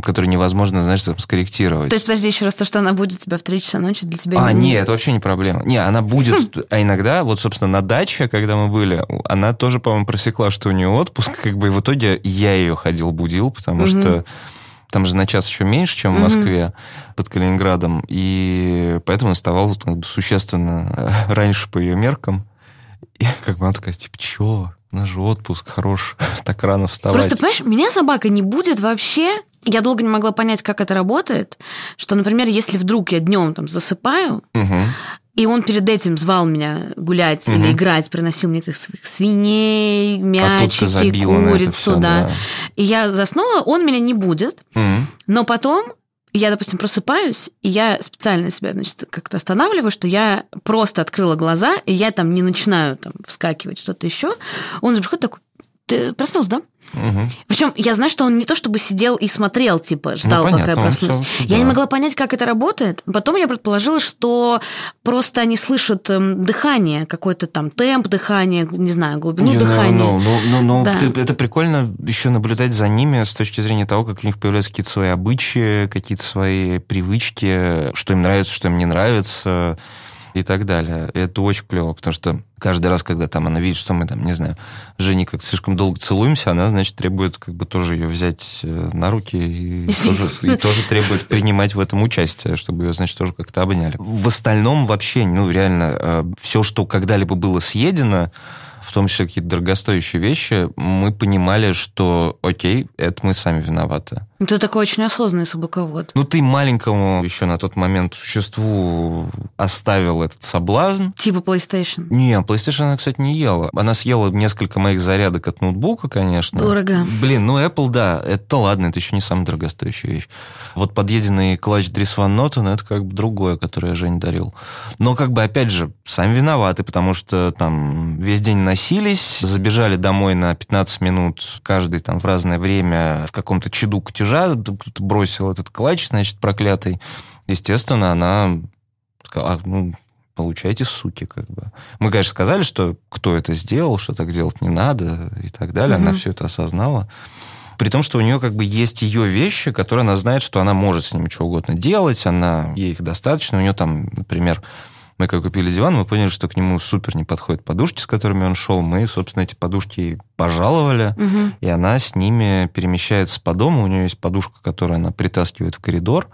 которые невозможно, знаешь, там, скорректировать. То есть, подожди, еще раз, то, что она будет тебя в 3 часа ночи, для тебя... А, не... нет, это вообще не проблема. Не, она будет... А иногда, вот, собственно, на даче, когда мы были, она тоже, по-моему, просекла, что у нее отпуск, как бы, и в итоге я ее ходил, будил, потому что там же на час еще меньше, чем в Москве, mm-hmm. под Калининградом. И поэтому оставался как бы, существенно раньше по ее меркам. И как бы она такая, типа, чего? У нас же отпуск хорош, так рано вставать. Просто, понимаешь, меня собака не будет вообще. Я долго не могла понять, как это работает. Что, например, если вдруг я днем там засыпаю, угу. И он перед этим звал меня гулять угу. или играть, приносил мне этих своих свиней, мячики, а курицу, все, да. да. И я заснула, он меня не будет. Угу. Но потом я, допустим, просыпаюсь, и я специально себя, значит, как-то останавливаю, что я просто открыла глаза, и я там не начинаю там вскакивать, что-то еще. Он же приходит такой, ты проснулся, да? Угу. Причем я знаю, что он не то чтобы сидел и смотрел, типа, ждал, ну, понятно, пока я проснусь. Все, я да. не могла понять, как это работает. Потом я предположила, что просто они слышат эм, дыхание, какой-то там темп дыхания, не знаю, глубину you дыхания. Know, ну, ну, ну, да. Это прикольно еще наблюдать за ними с точки зрения того, как у них появляются какие-то свои обычаи, какие-то свои привычки, что им нравится, что им не нравится и так далее. И это очень клево, потому что каждый раз, когда там она видит, что мы там, не знаю, Жене как слишком долго целуемся, она, значит, требует как бы тоже ее взять э, на руки и, тоже, и тоже требует принимать в этом участие, чтобы ее, значит, тоже как-то обняли. В остальном вообще, ну, реально, э, все, что когда-либо было съедено, в том числе какие-то дорогостоящие вещи, мы понимали, что, окей, это мы сами виноваты. Ну, ты такой очень осознанный собаковод. Ну, ты маленькому еще на тот момент существу оставил этот соблазн. Типа PlayStation? Не, PlayStation она, кстати, не ела. Она съела несколько моих зарядок от ноутбука, конечно. Дорого. Блин, ну Apple, да, это ладно, это еще не самая дорогостоящая вещь. Вот подъеденный клатч Дрис Ван Нотен, это как бы другое, которое я Жень дарил. Но как бы, опять же, сами виноваты, потому что там весь день носились, забежали домой на 15 минут, каждый там в разное время в каком-то чаду кутежа гаража, кто-то бросил этот клатч, значит, проклятый. Естественно, она сказала, «А, ну, получайте, суки, как бы. Мы, конечно, сказали, что кто это сделал, что так делать не надо и так далее. Угу. Она все это осознала. При том, что у нее как бы есть ее вещи, которые она знает, что она может с ними что угодно делать, она, ей их достаточно. У нее там, например, мы как купили диван, мы поняли, что к нему супер не подходят подушки, с которыми он шел. Мы, собственно, эти подушки пожаловали, угу. и она с ними перемещается по дому. У нее есть подушка, которую она притаскивает в коридор,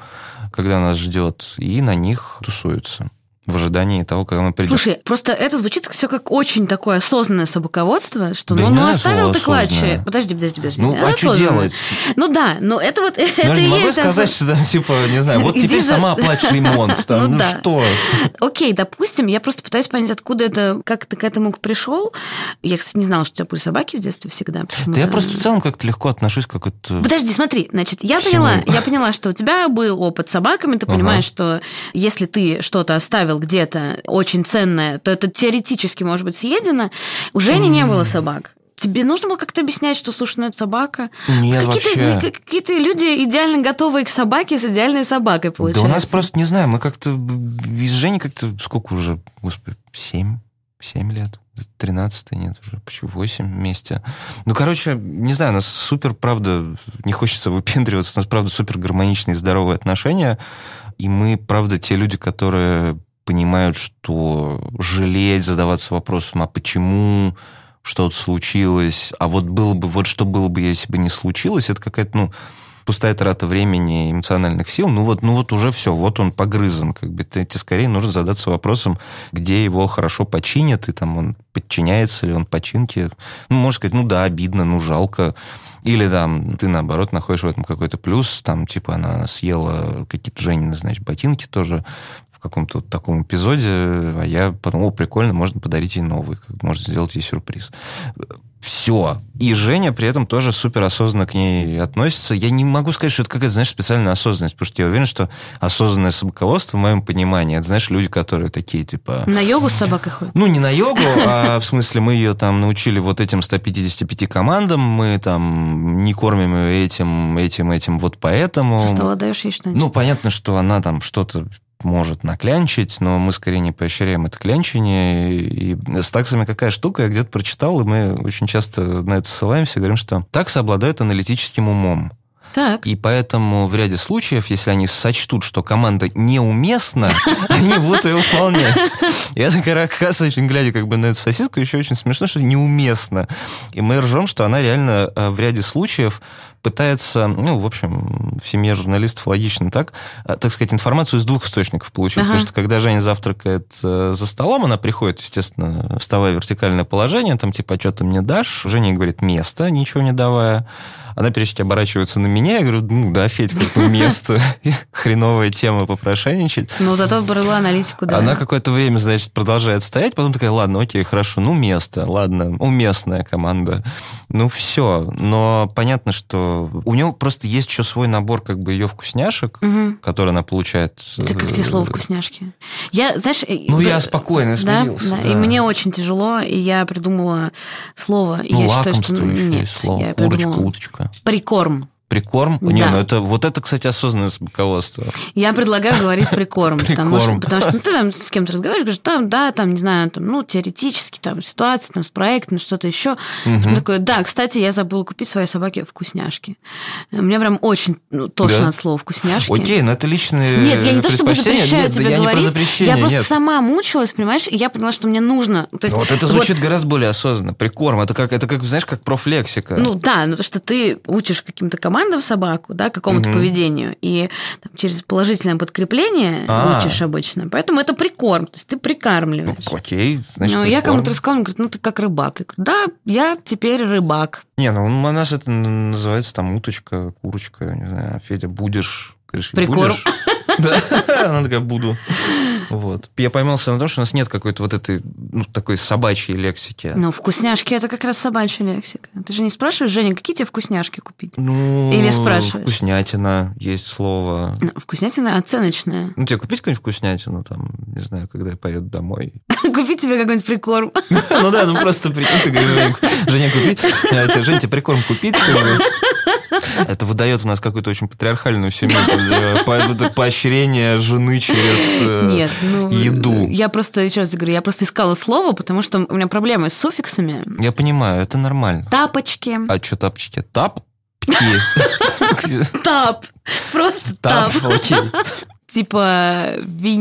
когда нас ждет, и на них тусуется в ожидании того, когда мы придем. Слушай, просто это звучит все как очень такое осознанное собаководство, что да ну, ну оставил ты клатчи. Подожди, подожди, подожди. Ну, а что делать? Ну да, но это вот... Ну, это я не могу сказать, что там, типа, не знаю, вот теперь сама оплачь ремонт. Там, ну, ну да. что? Окей, допустим, я просто пытаюсь понять, откуда это, как ты к этому пришел. Я, кстати, не знала, что у тебя были собаки в детстве всегда. Да я просто в целом как-то легко отношусь как это... Подожди, смотри, значит, я поняла, я поняла, что у тебя был опыт с собаками, ты понимаешь, что если ты что-то оставил где-то очень ценное, то это теоретически может быть съедено. У Жени mm. не было собак. тебе нужно было как-то объяснять, что, слушай, ну это собака? Нет, какие-то, вообще. Какие-то люди идеально готовые к собаке с идеальной собакой, получается. Да у нас просто, не знаю, мы как-то из Жени как-то сколько уже, господи, семь, семь лет? 13 нет, уже почти 8 вместе. Ну, короче, не знаю, у нас супер, правда, не хочется выпендриваться, у нас, правда, супер гармоничные, здоровые отношения, и мы, правда, те люди, которые понимают, что жалеть, задаваться вопросом, а почему что-то случилось, а вот было бы, вот что было бы, если бы не случилось, это какая-то, ну, пустая трата времени, эмоциональных сил, ну вот, ну вот уже все, вот он погрызан, как бы. Тебе скорее нужно задаться вопросом, где его хорошо починят, и там он подчиняется ли он починке. Ну, можно сказать, ну да, обидно, ну жалко. Или там ты, наоборот, находишь в этом какой-то плюс, там, типа, она съела какие-то Женины, значит, ботинки тоже в каком-то вот таком эпизоде, а я подумал, прикольно, можно подарить ей новый, можно сделать ей сюрприз все. И Женя при этом тоже супер осознанно к ней относится. Я не могу сказать, что это какая-то, знаешь, специальная осознанность, потому что я уверен, что осознанное собаководство, в моем понимании, это, знаешь, люди, которые такие, типа... На йогу с собакой ходят? Ну, не на йогу, а в смысле мы ее там научили вот этим 155 командам, мы там не кормим ее этим, этим, этим, вот поэтому... Со стола даешь ей что-нибудь? Ну, понятно, что она там что-то может наклянчить, но мы скорее не поощряем это клянчение. И с таксами какая штука, я где-то прочитал, и мы очень часто на это ссылаемся, говорим, что таксы обладают аналитическим умом. Так. И поэтому в ряде случаев, если они сочтут, что команда неуместна, они будут ее выполнять. И это как раз очень глядя как бы на эту сосиску, еще очень смешно, что неуместно. И мы ржем, что она реально э, в ряде случаев пытается, ну, в общем, в семье журналистов логично так, э, так сказать, информацию из двух источников получить. Ага. Потому что когда Женя завтракает э, за столом, она приходит, естественно, вставая в вертикальное положение, там типа, а что ты мне дашь? Женя говорит, место, ничего не давая. Она периодически оборачивается на меня, я говорю, ну да, Федь, как бы место. Хреновая тема попрошайничать. Ну, зато брала аналитику, да. Она какое-то время, значит, продолжает стоять, потом такая, ладно, окей, хорошо, ну, место, ладно, уместная команда. Ну, все. Но понятно, что у него просто есть еще свой набор как бы ее вкусняшек, угу. который она получает. Это как тебе слово вкусняшки? Я, знаешь... Ну, да, я спокойно смирился. Да, да. И мне очень тяжело, и я придумала слово. Ну, я лакомство считаю, что... еще Нет, есть слово. Я Урочка, придумала... уточка. Прикорм. Прикорм? Да. Не, ну это, вот это, кстати, осознанное собаководство. Я предлагаю говорить прикорм, потому что, потому что ну, ты там с кем-то разговариваешь, говоришь, там, да, там, не знаю, там, ну, теоретически, там, ситуация, там, с проектом, что-то еще. Потом такой, да, кстати, я забыла купить своей собаке вкусняшки. Мне прям очень ну, тошно Да? от слова вкусняшки. Окей, но это личные Нет, я не то чтобы запрещаю Нет, тебе я говорить. я просто нет. сама мучилась, понимаешь, и я поняла, что мне нужно. То есть, Ну, вот это звучит гораздо более осознанно. Прикорм. Это как, это как, знаешь, как профлексика. Ну да, ну потому что ты учишь каким-то командам собаку, да, какому-то Мгм. поведению, и там, через положительное подкрепление А. учишь обычно. Поэтому это прикорм, то есть ты Ну, прикармливаешь. окей, значит, ну, я кому-то рассказала, он говорит, ну ты как рыбак. Я говорю, да, я теперь рыбак. Не, ну у нас это называется там уточка, курочка, не знаю, Федя, будешь? Говоришь, Прикорм. будешь? Да, она такая, буду. Вот. Я поймался на том, что у нас нет какой-то вот этой, ну, такой собачьей лексики. Ну, вкусняшки это как раз собачья лексика. Ты же не спрашиваешь, Женя, какие тебе вкусняшки купить? Ну, Или спрашиваешь? Вкуснятина, есть слово. Ну, вкуснятина оценочная. Ну, тебе купить какую-нибудь вкуснятину, там, не знаю, когда я поеду домой. Купи тебе какой-нибудь прикорм. Ну да, ну просто прикинь, ты говоришь, Женя, Женя, купить, Жень, тебе прикорм купить? Это выдает в нас какую-то очень патриархальную семью. Поощрение жены через э, ну... еду. Я просто, еще раз говорю, я просто искала слово, потому что у меня проблемы с суффиксами. Я понимаю, это нормально. Тапочки. А что тапчики? Тап? Тап. Просто Тап, тап. окей. Типа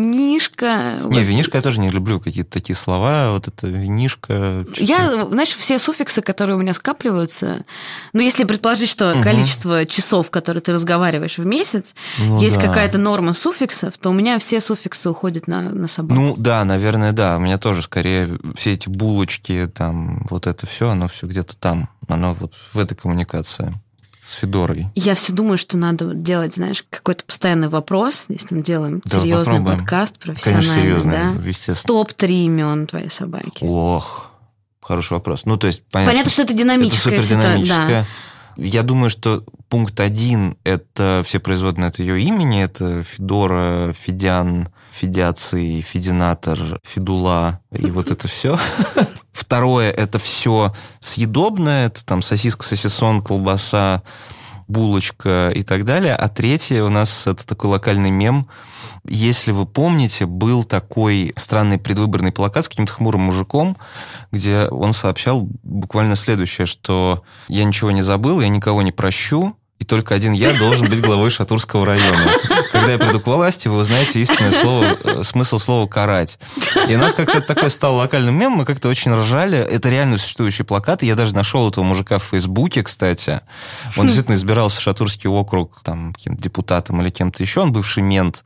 винишка. Не, винишка я тоже не люблю, какие-то такие слова, вот это винишка. Я, знаешь, все суффиксы, которые у меня скапливаются, ну, если предположить, что Мгм. количество часов, которые ты разговариваешь в месяц, Ну есть да. какая-то норма суффиксов, то у меня все суффиксы уходят на, на собаку. Ну да, наверное, да. У меня тоже скорее все эти булочки, там, вот это все, оно все где-то там. Оно вот в этой коммуникации с Федорой. Я все думаю, что надо делать, знаешь, какой-то постоянный вопрос, если мы делаем Да, серьезный попробуем. подкаст, Конечно, профессиональный, серьезно, да? естественно. Топ-3 имен твоей собаки. Ох, хороший вопрос. Ну, то есть, понятно, Понятно, что это это динамическая ситуация. супердинамическая. Я думаю, что Пункт один – это все производные от ее имени. Это Федора, Федян, Федяций, Фединатор, Федула и вот это все. Второе – это все съедобное. Это там сосиска, сосисон, колбаса, булочка и так далее. А третье у нас это такой локальный мем. Если вы помните, был такой странный предвыборный плакат с каким-то хмурым мужиком, где он сообщал буквально следующее, что я ничего не забыл, я никого не прощу, и только один я должен быть главой Шатурского района. Когда я приду к власти, вы узнаете истинное слово, э, смысл слова «карать». И у нас как-то такое стало локальным мемом, мы как-то очень ржали. Это реально существующий плакат. Я даже нашел этого мужика в Фейсбуке, кстати. Он действительно избирался в Шатурский округ там, каким-то депутатом или кем-то еще. Он бывший мент.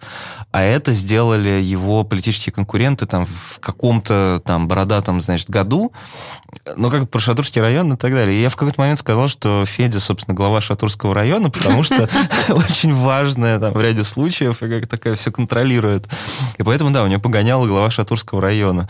А это сделали его политические конкуренты там в каком-то там бородатом, значит, году. Ну, как про Шатурский район и так далее. И я в какой-то момент сказал, что Федя, собственно, глава Шатурского района, потому что очень важная там в ряде случаев, и как такая все контролирует. И поэтому, да, у него погоняла глава Шатурского района.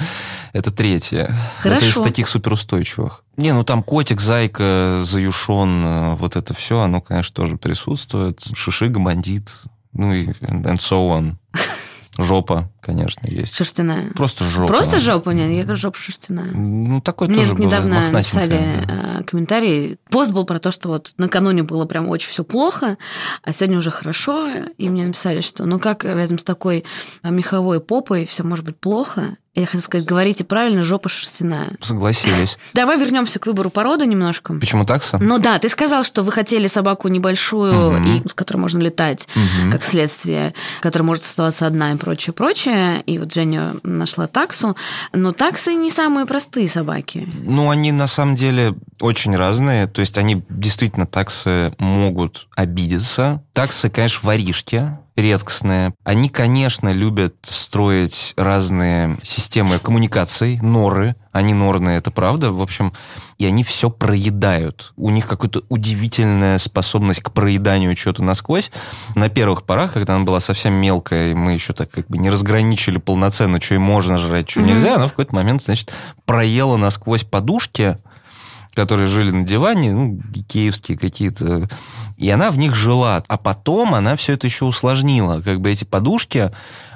Это третье. Хорошо. Это из таких суперустойчивых. Не, ну там котик, зайка, заюшон, э, вот это все, оно, конечно, тоже присутствует. Шишига, бандит, ну и and so on. Жопа, конечно, есть. Шерстяная. Просто жопа. Просто жопа? Нет, я говорю, жопа шерстяная. Ну, такой Мне тоже недавно мохнатенькая, написали э, комментарий. Пост был про то, что вот накануне было прям очень все плохо, а сегодня уже хорошо. И мне написали, что ну как рядом с такой э, меховой попой все может быть плохо. Я хотела сказать, говорите правильно, жопа шерстяная. Согласились. Давай вернемся к выбору породы немножко. Почему такса? Ну да, ты сказал, что вы хотели собаку небольшую, Мгм. и с которой можно летать, Мгм. как следствие, которая может оставаться одна и прочее, прочее. И вот Женя нашла таксу. Но таксы не самые простые собаки. Ну, они на самом деле очень разные. То есть они действительно таксы могут обидеться. Таксы, конечно, воришки редкостные. Они, конечно, любят строить разные системы коммуникаций, норы. Они норные, это правда. В общем, и они все проедают. У них какая-то удивительная способность к проеданию чего-то насквозь. На первых порах, когда она была совсем мелкая, и мы еще так как бы не разграничили полноценно, что и можно жрать, что Мгм. нельзя, она в какой-то момент, значит, проела насквозь подушки, которые жили на диване, ну, киевские какие-то, и она в них жила. А потом она все это еще усложнила. Как бы эти подушки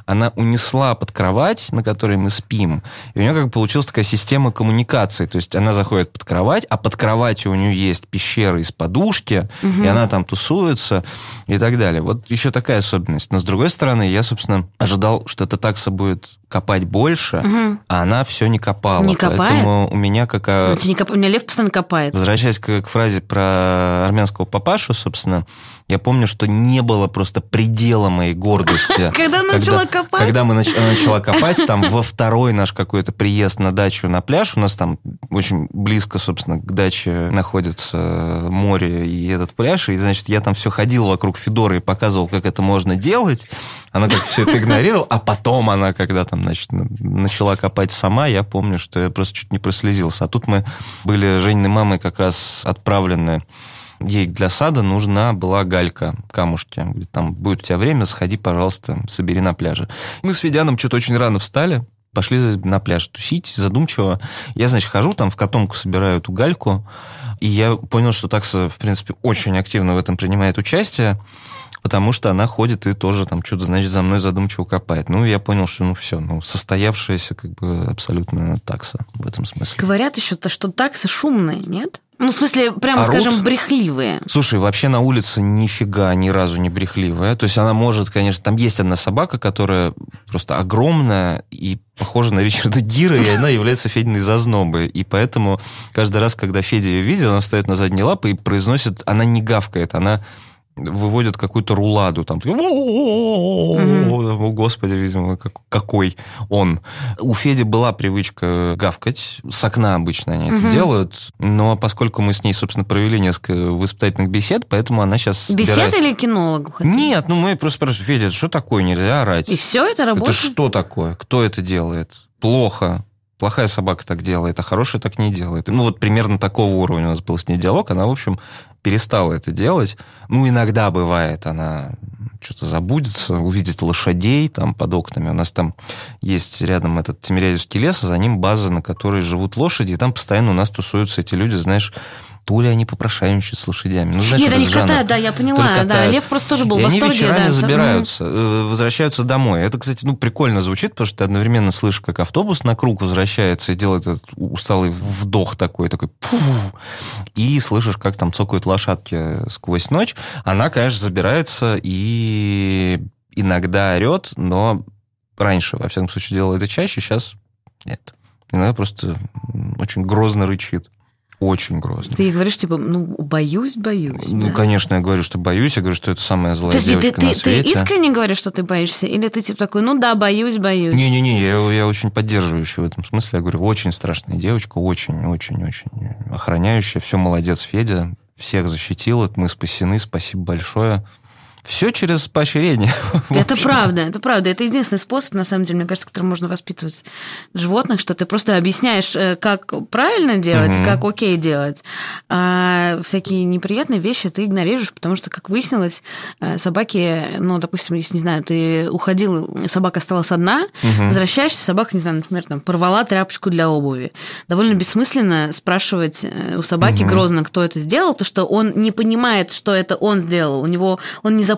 она унесла под кровать, на которой мы спим, и у нее как бы получилась такая система коммуникации. То есть она заходит под кровать, а под кроватью у нее есть пещера из подушки, Мгм. и она там тусуется и так далее. Вот еще такая особенность. Но с другой стороны, я, собственно, ожидал, что эта такса будет копать больше, Мгм. а она все не копала. Не копает? Поэтому у меня как... Ну, не коп- У меня лев постоянно копает. Возвращаясь к, к фразе про армянского папашу, собственно, я помню, что не было просто предела моей гордости. Когда начала копать? Когда мы начала копать, там во второй наш какой-то приезд на дачу на пляж, у нас там очень близко, собственно, к даче находится море и этот пляж, и, значит, я там все ходил вокруг Федоры и показывал, как это можно делать. Она как все это игнорировала, а потом она, когда там, значит, начала копать сама, я помню, что я просто чуть не прослезился. А тут мы были Жениной мамой как раз отправлены ей для сада нужна была галька, камушки. Говорит, там будет у тебя время, сходи, пожалуйста, собери на пляже. Мы с Федяном что-то очень рано встали, пошли на пляж тусить, задумчиво. Я, значит, хожу, там в котомку собираю эту гальку, и я понял, что такса, в принципе, очень активно в этом принимает участие, потому что она ходит и тоже там что-то, значит, за мной задумчиво копает. Ну, я понял, что, ну, все, ну, состоявшаяся как бы абсолютно такса в этом смысле. Говорят еще, то, что таксы шумные, нет? Ну, в смысле, прямо Орут? скажем, брехливые. Слушай, вообще на улице нифига ни разу не брехливая. То есть она может, конечно, там есть одна собака, которая просто огромная и похожа на Ричарда Гира, и она является Фединой зазнобой. И поэтому каждый раз, когда Федя ее видит, она встает на задние лапы и произносит, она не гавкает, она выводит какую-то руладу, там, о, господи, видимо, как- какой он. У Феди была привычка гавкать, с окна обычно они это делают, но поскольку мы с ней, собственно, провели несколько воспитательных бесед, поэтому она сейчас... Бесед или кинологу хотите? Нет, ну мы просто спрашиваем, Федя, что такое, нельзя орать? И все это Это работает? что такое? Кто это делает? Плохо. Плохая собака так делает, а хорошая так не делает. Ну, вот примерно такого уровня у нас был с ней диалог. Она, в общем, перестала это делать. Ну, иногда бывает, она что-то забудется, увидит лошадей там под окнами. У нас там есть рядом этот Тимирязевский лес, а за ним база, на которой живут лошади, и там постоянно у нас тусуются эти люди, знаешь, то ли они попрошайничают с лошадями. Ну, знаешь, Нет, они жанр. катают, да, я поняла. Да. Лев просто тоже был И в они восторге. вечерами да, забираются, э, возвращаются домой. Это, кстати, ну, прикольно звучит, потому что ты одновременно слышишь, как автобус на круг возвращается и делает этот усталый вдох такой, такой пуф, и слышишь, как там цокают лошадки сквозь ночь. Она, конечно, забирается и иногда орет, но раньше, во всяком случае, делала это чаще, сейчас нет. Иногда просто очень грозно рычит. Очень грозно. Ты говоришь, типа, ну, боюсь, боюсь. Ну, да. конечно, я говорю, что боюсь, я говорю, что это самая злая Подожди, ты, девочка ты, на ты свете. искренне говоришь, что ты боишься? Или ты типа такой, ну да, боюсь, боюсь? Не-не-не, я, я очень поддерживающий в этом смысле. Я говорю, очень страшная девочка, очень-очень-очень охраняющая. Все, молодец, Федя. Всех защитила, мы спасены, спасибо большое. Все через поощрение. Это правда, это правда. Это единственный способ, на самом деле, мне кажется, которым можно воспитывать животных, что ты просто объясняешь, э, как правильно делать, Мгм. как окей делать. А всякие неприятные вещи ты игнорируешь, потому что, как выяснилось, э, собаки, ну, допустим, если, не знаю, ты уходил, собака оставалась одна, Мгм. возвращаешься, собака, не знаю, например, там, порвала тряпочку для обуви. Довольно бессмысленно спрашивать э, у собаки Мгм. грозно, кто это сделал, то что он не понимает, что это он сделал. У него он не запомнил.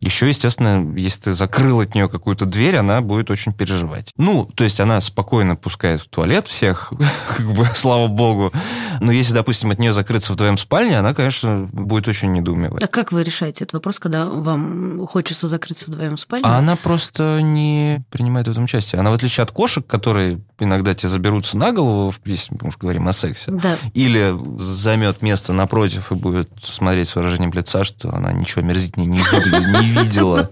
Еще, естественно, если ты закрыл от нее какую-то дверь, она будет очень переживать. Ну, то есть она спокойно пускает в туалет всех, как бы, слава богу. Но если, допустим, от нее закрыться в твоем спальне, она, конечно, будет очень недоумевать. А как вы решаете этот вопрос, когда вам хочется закрыться вдвоем в спальне? А она просто не принимает в этом участие. Она, в отличие от кошек, которые иногда тебе заберутся на голову, если мы уж говорим о сексе, Да. или займет место напротив и будет смотреть с выражением лица, что она ничего мерзительнее не, видела- не видела.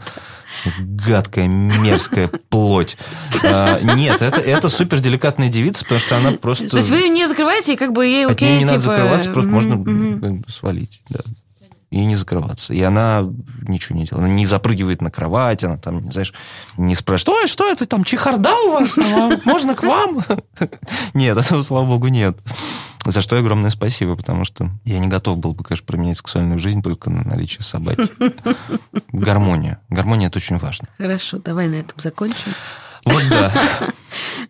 Гадкая, мерзкая плоть. А, нет, это, это супер деликатная девица, потому что она просто... То есть вы ее не закрываете, и как бы ей От окей, нее не типа... надо закрываться, просто мгм, можно как бы свалить. Да. И не закрываться. И она ничего не делает. Она не запрыгивает на кровать, она там, знаешь, не спрашивает, ой, что это там, чехарда у вас? Можно к вам? Нет, этого, слава богу, нет. За что огромное спасибо, потому что я не готов был бы, конечно, променять сексуальную жизнь только на наличие собаки. Гармония. Гармония – это очень важно. Хорошо, давай на этом закончим. Вот да.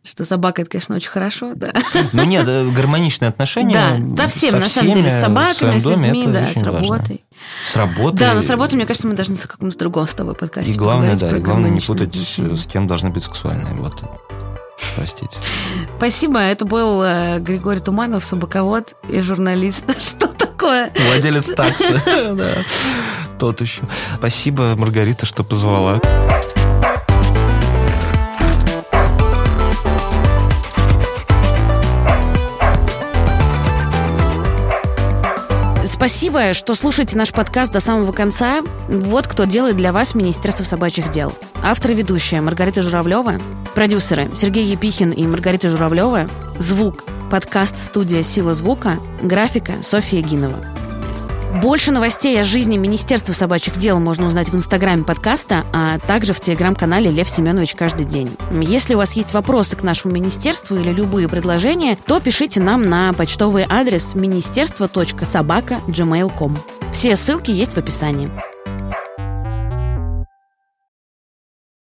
Что собака, это, конечно, очень хорошо, да. Ну нет, э, гармоничные отношения Да, со всем, на самом деле, с собаками, с людьми, да, с важно. работой. С работой. Да, но с работой, мне кажется, мы должны в каком-то другом с тобой подкасте И главное, да, и главное не путать, с кем должны быть сексуальные. Вот. Простите. Спасибо, это был э, Григорий Туманов, собаковод и журналист. Что такое? Владелец такси. Тот еще. Спасибо, Маргарита, что позвала. Спасибо, что слушаете наш подкаст до самого конца. Вот кто делает для вас Министерство собачьих дел. Автор и ведущая Маргарита Журавлева, продюсеры Сергей Епихин и Маргарита Журавлева, звук, подкаст студия «Сила звука», графика Софья Гинова. Больше новостей о жизни Министерства собачьих дел можно узнать в инстаграме подкаста, а также в телеграм-канале Лев Семенович каждый день. Если у вас есть вопросы к нашему министерству или любые предложения, то пишите нам на почтовый адрес министерство.собака.gmail.com. Все ссылки есть в описании.